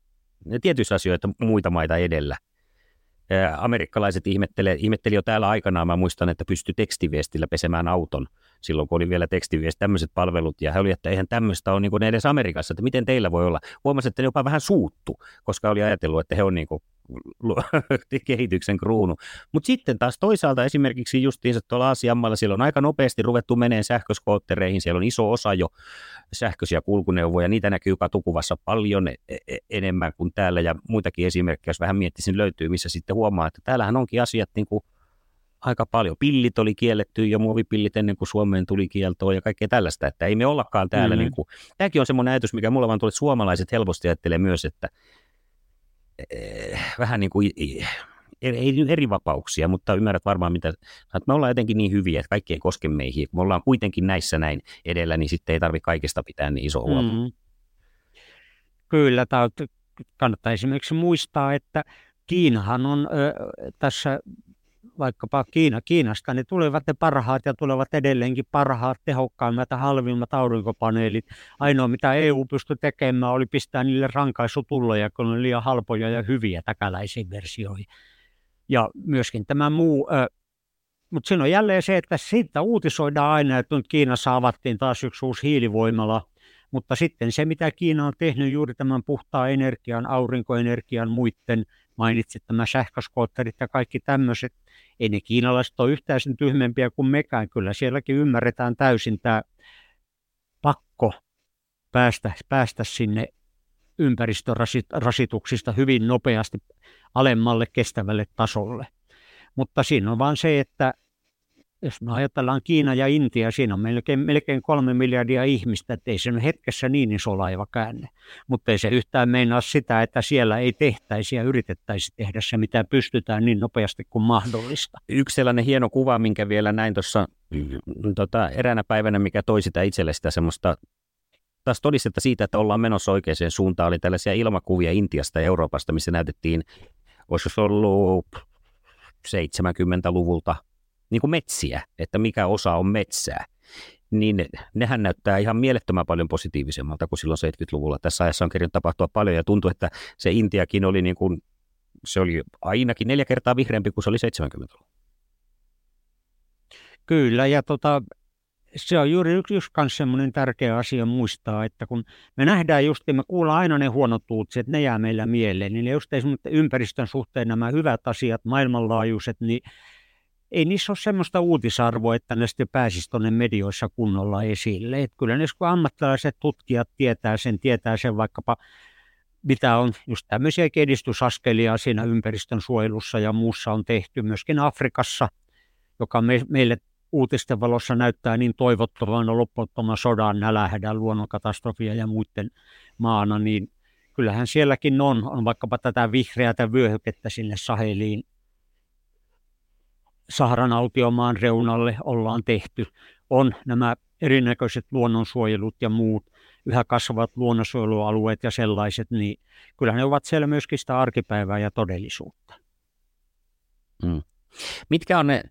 [SPEAKER 2] tietyissä asioissa muita maita edellä. Amerikkalaiset ihmettelee, ihmetteli jo täällä aikanaan, mä muistan, että pystyi tekstiviestillä pesemään auton silloin, kun oli vielä tekstiviesti, tämmöiset palvelut, ja he oli, että eihän tämmöistä ole niin edes Amerikassa, että miten teillä voi olla. Huomasi, että ne jopa vähän suuttu, koska oli ajatellut, että he on niin kuin kehityksen kruunu. Mutta sitten taas toisaalta esimerkiksi justiinsa tuolla Aasiammalla siellä on aika nopeasti ruvettu meneen sähköskoottereihin, siellä on iso osa jo sähköisiä kulkuneuvoja, niitä näkyy katukuvassa paljon e-, e-, enemmän kuin täällä ja muitakin esimerkkejä, jos vähän miettisin löytyy, missä sitten huomaa, että täällähän onkin asiat niin kuin aika paljon. Pillit oli kielletty ja muovipillit ennen kuin Suomeen tuli kieltoa ja kaikkea tällaista, että ei me ollakaan täällä. Mm-hmm. Niin kuin, tämäkin on semmoinen ajatus, mikä mulla vaan tulee, että suomalaiset helposti ajattelee myös, että vähän niin kuin ei eri vapauksia, mutta ymmärrät varmaan, mitä, että me ollaan jotenkin niin hyviä, että kaikki ei koske meihin. Me ollaan kuitenkin näissä näin edellä, niin sitten ei tarvitse kaikesta pitää niin iso huolta. Mm.
[SPEAKER 3] Kyllä, kannattaa esimerkiksi muistaa, että Kiinahan on ö, tässä vaikkapa Kiina, Kiinasta, ne tulevat ne parhaat ja tulevat edelleenkin parhaat, tehokkaimmat ja halvimmat aurinkopaneelit. Ainoa mitä EU pystyi tekemään oli pistää niille rankaisutulloja, kun ne oli liian halpoja ja hyviä täkäläisiin versioihin. Ja myöskin tämä muu, äh, mutta siinä on jälleen se, että siitä uutisoidaan aina, että nyt Kiinassa avattiin taas yksi uusi hiilivoimala, mutta sitten se, mitä Kiina on tehnyt juuri tämän puhtaan energian, aurinkoenergian, muiden mainitsit nämä sähköskootterit ja kaikki tämmöiset. Ei ne kiinalaiset ole yhtään sen tyhmempiä kuin mekään. Kyllä sielläkin ymmärretään täysin tämä pakko päästä, päästä sinne ympäristörasituksista hyvin nopeasti alemmalle kestävälle tasolle. Mutta siinä on vain se, että jos me ajatellaan Kiina ja Intia, siinä on melkein, melkein kolme miljardia ihmistä, että ei se hetkessä niin iso laiva käänne. Mutta ei se yhtään meinaa sitä, että siellä ei tehtäisi ja yritettäisi tehdä se, mitä pystytään niin nopeasti kuin mahdollista.
[SPEAKER 2] Yksi sellainen hieno kuva, minkä vielä näin tuossa tota, eräänä päivänä, mikä toi sitä itselle sitä semmoista taas todistetta siitä, että ollaan menossa oikeaan suuntaan, oli tällaisia ilmakuvia Intiasta ja Euroopasta, missä näytettiin, olisi ollut 70-luvulta niin kuin metsiä, että mikä osa on metsää, niin nehän näyttää ihan mielettömän paljon positiivisemmalta kuin silloin 70-luvulla. Tässä ajassa on kerran tapahtua paljon ja tuntuu, että se Intiakin oli niin kuin, se oli ainakin neljä kertaa vihreämpi kuin se oli 70-luvulla.
[SPEAKER 3] Kyllä, ja tota, se on juuri yksi, myös semmoinen tärkeä asia muistaa, että kun me nähdään just, me kuullaan aina ne huonot uutiset, ne jää meillä mieleen, niin just ympäristön suhteen nämä hyvät asiat, maailmanlaajuiset, niin ei niissä ole semmoista uutisarvoa, että ne sitten pääsisi tuonne medioissa kunnolla esille. Et kyllä ne kun ammattilaiset tutkijat tietää sen, tietää sen vaikkapa mitä on just tämmöisiä edistysaskelia siinä ympäristön suojelussa ja muussa on tehty myöskin Afrikassa, joka me, meille uutisten valossa näyttää niin toivottavan loppuuttoman sodan, nälähädän, luonnonkatastrofia ja muiden maana, niin kyllähän sielläkin on, on vaikkapa tätä vihreätä vyöhykettä sinne Saheliin Saharan autiomaan reunalle ollaan tehty, on nämä erinäköiset luonnonsuojelut ja muut, yhä kasvavat luonnonsuojelualueet ja sellaiset, niin kyllä ne ovat siellä myöskin sitä arkipäivää ja todellisuutta.
[SPEAKER 2] Mm. Mitkä on ne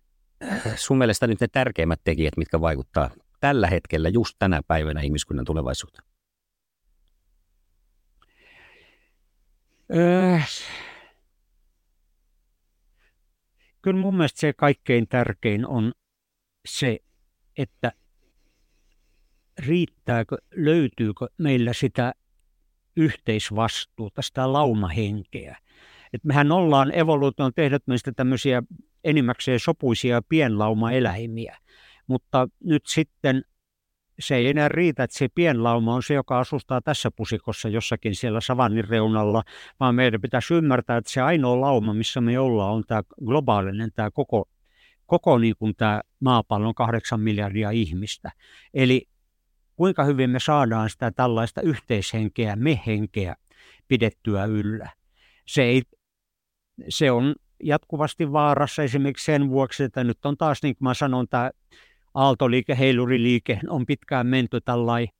[SPEAKER 2] äh, sun mielestä nyt ne tärkeimmät tekijät, mitkä vaikuttaa tällä hetkellä, just tänä päivänä ihmiskunnan tulevaisuuteen?
[SPEAKER 3] Öö, kyllä mun mielestä se kaikkein tärkein on se, että riittääkö, löytyykö meillä sitä yhteisvastuuta, sitä laumahenkeä. Et mehän ollaan evoluution tehnyt meistä tämmöisiä enimmäkseen sopuisia pienlaumaeläimiä, mutta nyt sitten se ei enää riitä, että se pienlauma on se, joka asustaa tässä pusikossa jossakin siellä savannin reunalla, vaan meidän pitäisi ymmärtää, että se ainoa lauma, missä me ollaan, on tämä globaalinen, tämä koko, koko niin kuin tämä maapallon kahdeksan miljardia ihmistä. Eli kuinka hyvin me saadaan sitä tällaista yhteishenkeä, me-henkeä pidettyä yllä. Se, ei, se on jatkuvasti vaarassa esimerkiksi sen vuoksi, että nyt on taas, niin kuin mä sanon, tämä aaltoliike, heiluriliike on pitkään menty tällainen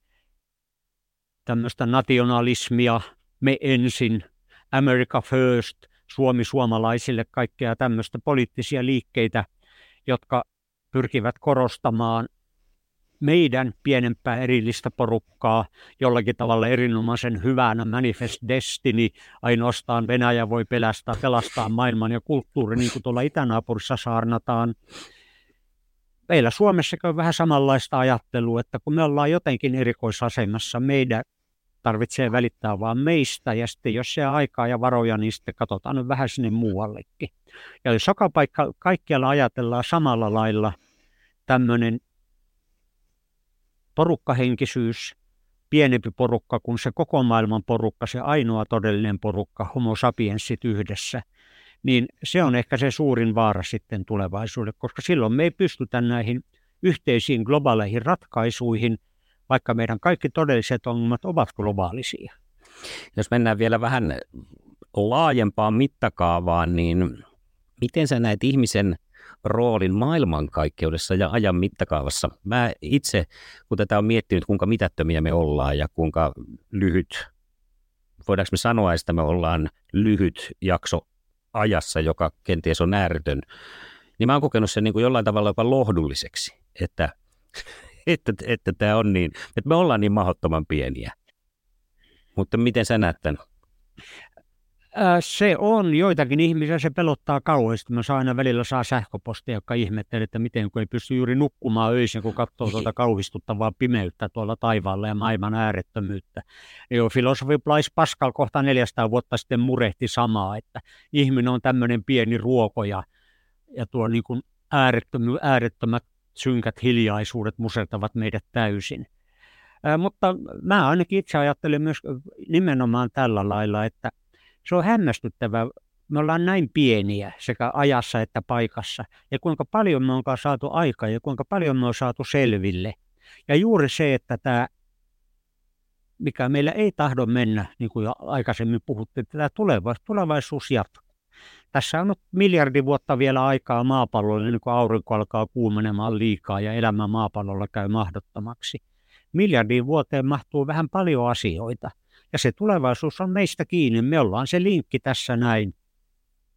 [SPEAKER 3] tämmöistä nationalismia, me ensin, America first, Suomi suomalaisille, kaikkea tämmöistä poliittisia liikkeitä, jotka pyrkivät korostamaan meidän pienempää erillistä porukkaa jollakin tavalla erinomaisen hyvänä. Manifest Destiny, ainoastaan Venäjä voi pelastaa, pelastaa maailman ja kulttuuri, niin kuin tuolla itänaapurissa saarnataan meillä Suomessakin on vähän samanlaista ajattelua, että kun me ollaan jotenkin erikoisasemassa, meidän tarvitsee välittää vaan meistä, ja sitten jos se aikaa ja varoja, niin sitten katsotaan nyt vähän sinne muuallekin. Ja jos joka paikka, kaikkialla ajatellaan samalla lailla tämmöinen porukkahenkisyys, pienempi porukka kuin se koko maailman porukka, se ainoa todellinen porukka, homo sapiensit yhdessä, niin se on ehkä se suurin vaara sitten tulevaisuudelle, koska silloin me ei pystytä näihin yhteisiin globaaleihin ratkaisuihin, vaikka meidän kaikki todelliset ongelmat ovat globaalisia.
[SPEAKER 2] Jos mennään vielä vähän laajempaan mittakaavaan, niin miten sä näet ihmisen roolin maailmankaikkeudessa ja ajan mittakaavassa? Mä itse, kun tätä on miettinyt, kuinka mitättömiä me ollaan ja kuinka lyhyt, voidaanko me sanoa, että me ollaan lyhyt jakso ajassa, joka kenties on ääretön, niin mä oon kokenut sen niin kuin jollain tavalla jopa lohdulliseksi, että, että, että, tämä on niin, että me ollaan niin mahdottoman pieniä. Mutta miten sä näet tämän?
[SPEAKER 3] Se on. Joitakin ihmisiä se pelottaa kauheasti. Mä aina välillä saa sähköpostia, joka ihmettelee, että miten kun ei pysty juuri nukkumaan öisin, kun katsoo tuota kauhistuttavaa pimeyttä tuolla taivaalla ja maailman äärettömyyttä. Joo, filosofi Blaise Pascal kohta 400 vuotta sitten murehti samaa, että ihminen on tämmöinen pieni ruoko ja, ja tuo niin kuin äärettömy, äärettömät synkät hiljaisuudet musertavat meidät täysin. Ää, mutta mä ainakin itse ajattelen myös nimenomaan tällä lailla, että se on hämmästyttävää. Me ollaan näin pieniä sekä ajassa että paikassa. Ja kuinka paljon me onkaan saatu aikaa ja kuinka paljon me on saatu selville. Ja juuri se, että tämä, mikä meillä ei tahdo mennä, niin kuin jo aikaisemmin puhuttiin, että tämä tulevaisuus, tulevaisuus jatkuu. Tässä on miljardi vuotta vielä aikaa maapallolle, niin kuin aurinko alkaa kuumenemaan liikaa ja elämä maapallolla käy mahdottomaksi. Miljardin vuoteen mahtuu vähän paljon asioita. Ja se tulevaisuus on meistä kiinni. Me ollaan se linkki tässä näin,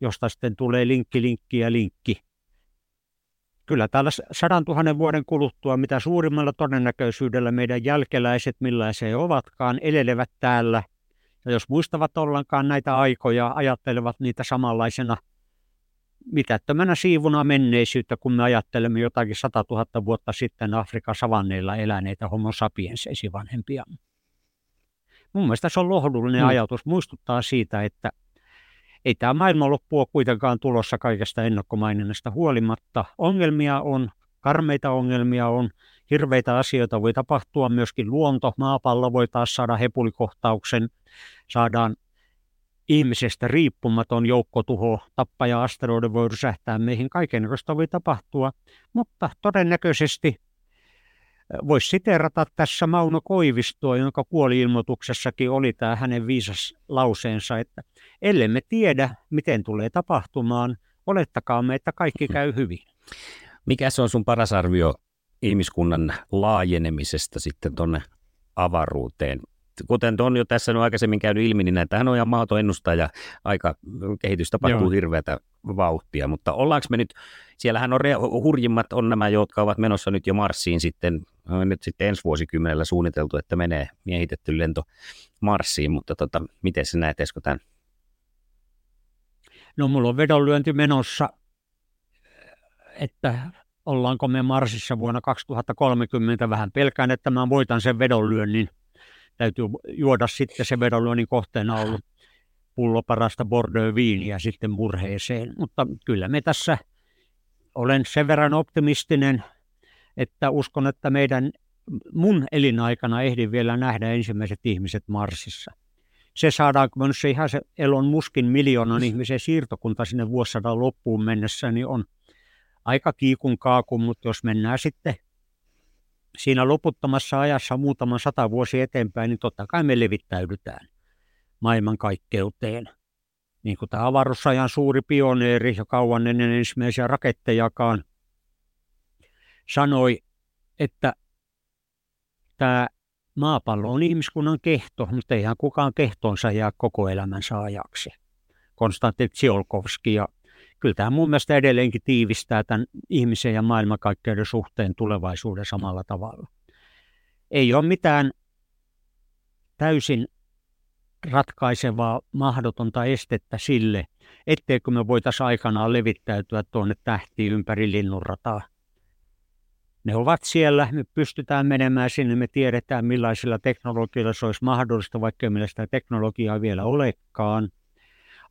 [SPEAKER 3] josta sitten tulee linkki, linkki ja linkki. Kyllä täällä sadan tuhannen vuoden kuluttua, mitä suurimmalla todennäköisyydellä meidän jälkeläiset, millaisia ovatkaan, elelevät täällä. Ja jos muistavat ollenkaan näitä aikoja, ajattelevat niitä samanlaisena mitättömänä siivuna menneisyyttä, kun me ajattelemme jotakin 100 000 vuotta sitten Afrikan savanneilla eläneitä homo sapiens esivanhempia mun mielestä se on lohdullinen mm. ajatus, muistuttaa siitä, että ei tämä maailmanloppu ole kuitenkaan tulossa kaikesta ennakkomaininnasta huolimatta. Ongelmia on, karmeita ongelmia on, hirveitä asioita voi tapahtua, myöskin luonto, maapallo voi taas saada hepulikohtauksen, saadaan ihmisestä riippumaton joukkotuho, tappaja asteroidi voi rysähtää meihin, kaikenlaista voi tapahtua, mutta todennäköisesti Voisi siterata tässä Mauno Koivistoa, jonka kuoli-ilmoituksessakin oli tämä hänen viisas lauseensa, että ellei me tiedä, miten tulee tapahtumaan, olettakaamme, että kaikki käy hyvin.
[SPEAKER 2] Mikä se on sun paras arvio ihmiskunnan laajenemisesta sitten tuonne avaruuteen? Kuten on jo tässä on aikaisemmin käynyt ilmi, niin näitähän on ihan mahdoton ennustaa ja aika kehitys tapahtuu Joo. hirveätä vauhtia, mutta ollaanko me nyt, siellähän on hurjimmat on nämä, jotka ovat menossa nyt jo Marsiin sitten on nyt sitten ensi vuosikymmenellä suunniteltu, että menee miehitetty lento Marsiin, mutta tota, miten sä näet Esko tämän?
[SPEAKER 3] No mulla on vedonlyönti menossa, että ollaanko me Marsissa vuonna 2030. Vähän pelkään, että mä voitan sen vedonlyönnin. Täytyy juoda sitten se vedonlyönnin kohteena ollut pullo parasta Bordeaux-viiniä sitten murheeseen. Mutta kyllä me tässä olen sen verran optimistinen, että uskon, että meidän mun elinaikana ehdin vielä nähdä ensimmäiset ihmiset Marsissa. Se saadaan, kun se ihan se Elon Muskin miljoonan ihmisen siirtokunta sinne vuosisadan loppuun mennessä, niin on aika kiikun kaakun, mutta jos mennään sitten siinä loputtomassa ajassa muutaman sata vuosi eteenpäin, niin totta kai me levittäydytään maailmankaikkeuteen. Niin kuin tämä avaruusajan suuri pioneeri ja kauan ennen ensimmäisiä rakettejakaan sanoi, että tämä maapallo on ihmiskunnan kehto, mutta eihän kukaan kehtonsa jää koko elämänsä ajaksi. Konstantin Tsiolkovski ja kyllä tämä mun mielestä edelleenkin tiivistää tämän ihmisen ja maailmankaikkeuden suhteen tulevaisuuden samalla tavalla. Ei ole mitään täysin ratkaisevaa mahdotonta estettä sille, etteikö me voitaisiin aikanaan levittäytyä tuonne tähtiin ympäri linnunrataa ne ovat siellä, me pystytään menemään sinne, me tiedetään millaisilla teknologioilla se olisi mahdollista, vaikka meillä sitä teknologiaa vielä olekaan.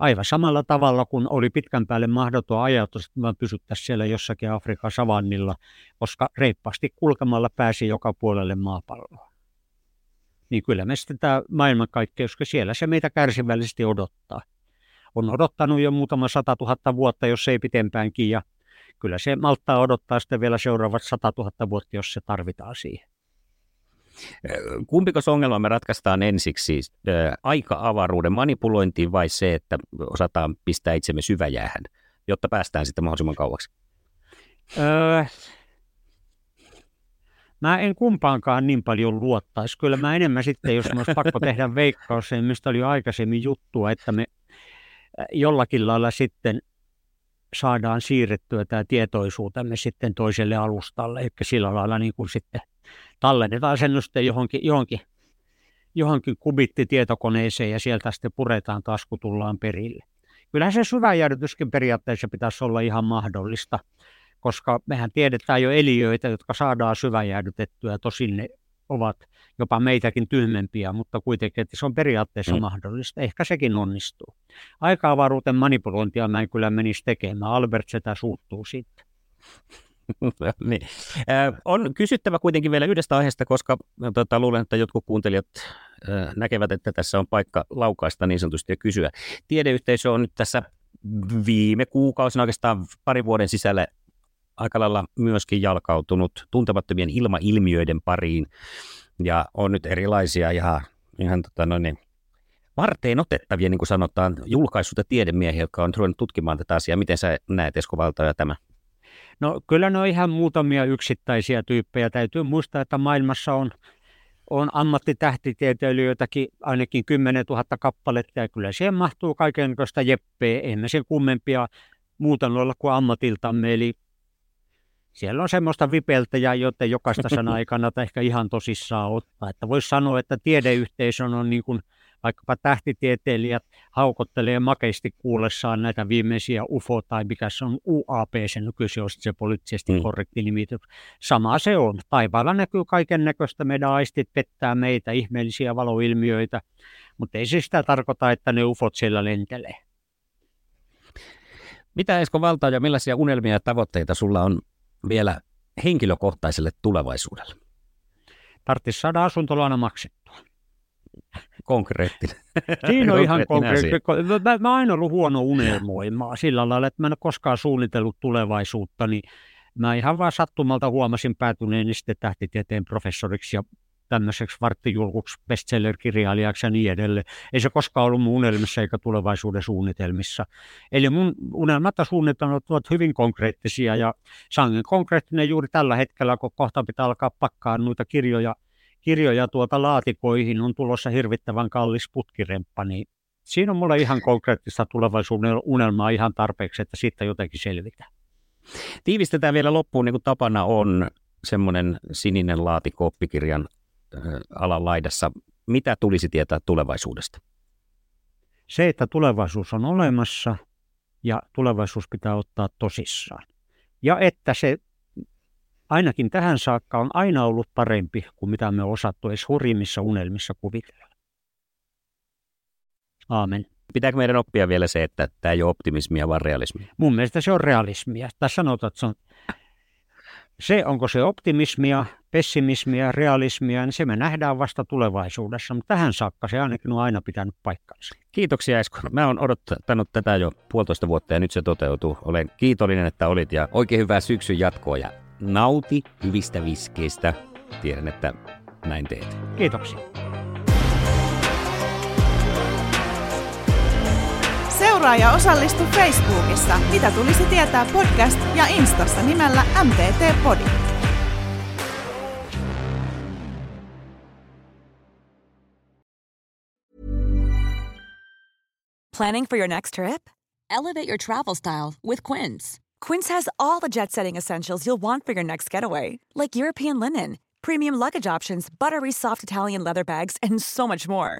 [SPEAKER 3] Aivan samalla tavalla kuin oli pitkän päälle mahdoton ajatus, että me pysyttäisiin siellä jossakin Afrikan savannilla, koska reippaasti kulkemalla pääsi joka puolelle maapalloa. Niin kyllä me sitten tämä maailmankaikkeus, koska siellä se meitä kärsivällisesti odottaa. On odottanut jo muutama sata tuhatta vuotta, jos ei pitempäänkin, ja kyllä se malttaa odottaa sitten vielä seuraavat 100 000 vuotta, jos se tarvitaan siihen.
[SPEAKER 2] Kumpiko ongelma me ratkaistaan ensiksi, aika-avaruuden manipulointiin vai se, että osataan pistää itsemme syväjäähän, jotta päästään sitten mahdollisimman kauaksi? Öö,
[SPEAKER 3] mä en kumpaankaan niin paljon luottaisi. Kyllä mä enemmän sitten, jos olisi pakko tehdä veikkaus, mistä oli jo aikaisemmin juttua, että me jollakin lailla sitten saadaan siirrettyä tämä tietoisuutemme sitten toiselle alustalle, eli sillä lailla niin kuin sitten tallennetaan sen sitten johonkin, johonkin johonkin kubittitietokoneeseen ja sieltä sitten puretaan taas, kun tullaan perille. Kyllähän se syväjärjytyskin periaatteessa pitäisi olla ihan mahdollista, koska mehän tiedetään jo eliöitä, jotka saadaan syväjäädytettyä, tosin ne ovat jopa meitäkin tyhmempiä, mutta kuitenkin, että se on periaatteessa mm. mahdollista. Ehkä sekin onnistuu. Aika-avaruuden manipulointia mä en kyllä menisi tekemään. Albert sitä suuttuu siitä.
[SPEAKER 2] niin. äh, on kysyttävä kuitenkin vielä yhdestä aiheesta, koska tota, luulen, että jotkut kuuntelijat äh, näkevät, että tässä on paikka laukaista niin sanotusti ja kysyä. Tiedeyhteisö on nyt tässä viime kuukausina oikeastaan parin vuoden sisällä aika lailla myöskin jalkautunut tuntemattomien ilmailmiöiden pariin ja on nyt erilaisia ihan, ihan tota noin, niin, varteen otettavia, niin kuin sanotaan, julkaissut tiedemiehiä, jotka on ruvennut tutkimaan tätä asiaa. Miten sä näet, Esko Valtoja, tämä?
[SPEAKER 3] No kyllä ne on ihan muutamia yksittäisiä tyyppejä. Täytyy muistaa, että maailmassa on, on ammattitähtitieteilijöitäkin ainakin 10 000 kappaletta ja kyllä siihen mahtuu kaikenlaista jeppeä. Emme sen kummempia muuta olla kuin ammatiltamme. Eli siellä on semmoista vipeltäjää, joten jokaista sanaa ei kannata ehkä ihan tosissaan ottaa. Että voisi sanoa, että tiedeyhteisön on niin kuin vaikkapa tähtitieteilijät haukottelee makeisti kuullessaan näitä viimeisiä UFO tai mikä se on UAP, se nykyisin on se poliittisesti mm. korrekti nimitys. Sama se on. Taivaalla näkyy kaiken näköistä, meidän aistit pettää meitä, ihmeellisiä valoilmiöitä, mutta ei se sitä tarkoita, että ne UFOt siellä lentelee.
[SPEAKER 2] Mitä Esko Valtaa ja millaisia unelmia ja tavoitteita sulla on vielä henkilökohtaiselle tulevaisuudelle?
[SPEAKER 3] Tarvitsisi saada asuntolaina maksettua.
[SPEAKER 2] Konkreettinen.
[SPEAKER 3] Siinä on ihan konkreettinen. Mä, mä aina ollut huono unelmoimaan sillä lailla, että mä en ole koskaan suunnitellut tulevaisuutta, niin mä ihan vaan sattumalta huomasin päätyneeni sitten tähtitieteen professoriksi ja tämmöiseksi varttijulkuksi bestseller-kirjailijaksi ja niin edelleen. Ei se koskaan ollut mun unelmissa eikä tulevaisuuden suunnitelmissa. Eli mun unelmat ja suunnitelmat ovat hyvin konkreettisia ja sangen konkreettinen juuri tällä hetkellä, kun kohta pitää alkaa pakkaa noita kirjoja, kirjoja tuota laatikoihin, on tulossa hirvittävän kallis putkiremppa, niin siinä on mulle ihan konkreettista tulevaisuuden unelmaa ihan tarpeeksi, että siitä jotenkin selvitään.
[SPEAKER 2] Tiivistetään vielä loppuun, niin kuin tapana on, semmoinen sininen laatikko oppikirjan alan laidassa. Mitä tulisi tietää tulevaisuudesta?
[SPEAKER 3] Se, että tulevaisuus on olemassa ja tulevaisuus pitää ottaa tosissaan. Ja että se ainakin tähän saakka on aina ollut parempi kuin mitä me osattu edes hurjimmissa unelmissa kuvitella. Aamen.
[SPEAKER 2] Pitääkö meidän oppia vielä se, että tämä ei ole optimismia, vaan realismia?
[SPEAKER 3] Mun mielestä se on realismia. Tässä sanotaan, että se on se, onko se optimismia, pessimismia, realismia, niin se me nähdään vasta tulevaisuudessa, mutta tähän saakka se ainakin on aina pitänyt paikkansa.
[SPEAKER 2] Kiitoksia Esko. Mä oon odottanut tätä jo puolitoista vuotta ja nyt se toteutuu. Olen kiitollinen, että olit ja oikein hyvää syksyn jatkoa ja nauti hyvistä viskeistä. Tiedän, että näin teet.
[SPEAKER 3] Kiitoksia.
[SPEAKER 4] Seuraa ja osallistu Facebookissa. Mitä tulisi tietää podcast ja Instassa nimellä MTT Podi.
[SPEAKER 5] Planning for your next trip? Elevate your travel style with Quince. Quince has all the jet-setting essentials you'll want for your next getaway, like European linen, premium luggage options, buttery soft Italian leather bags, and so much more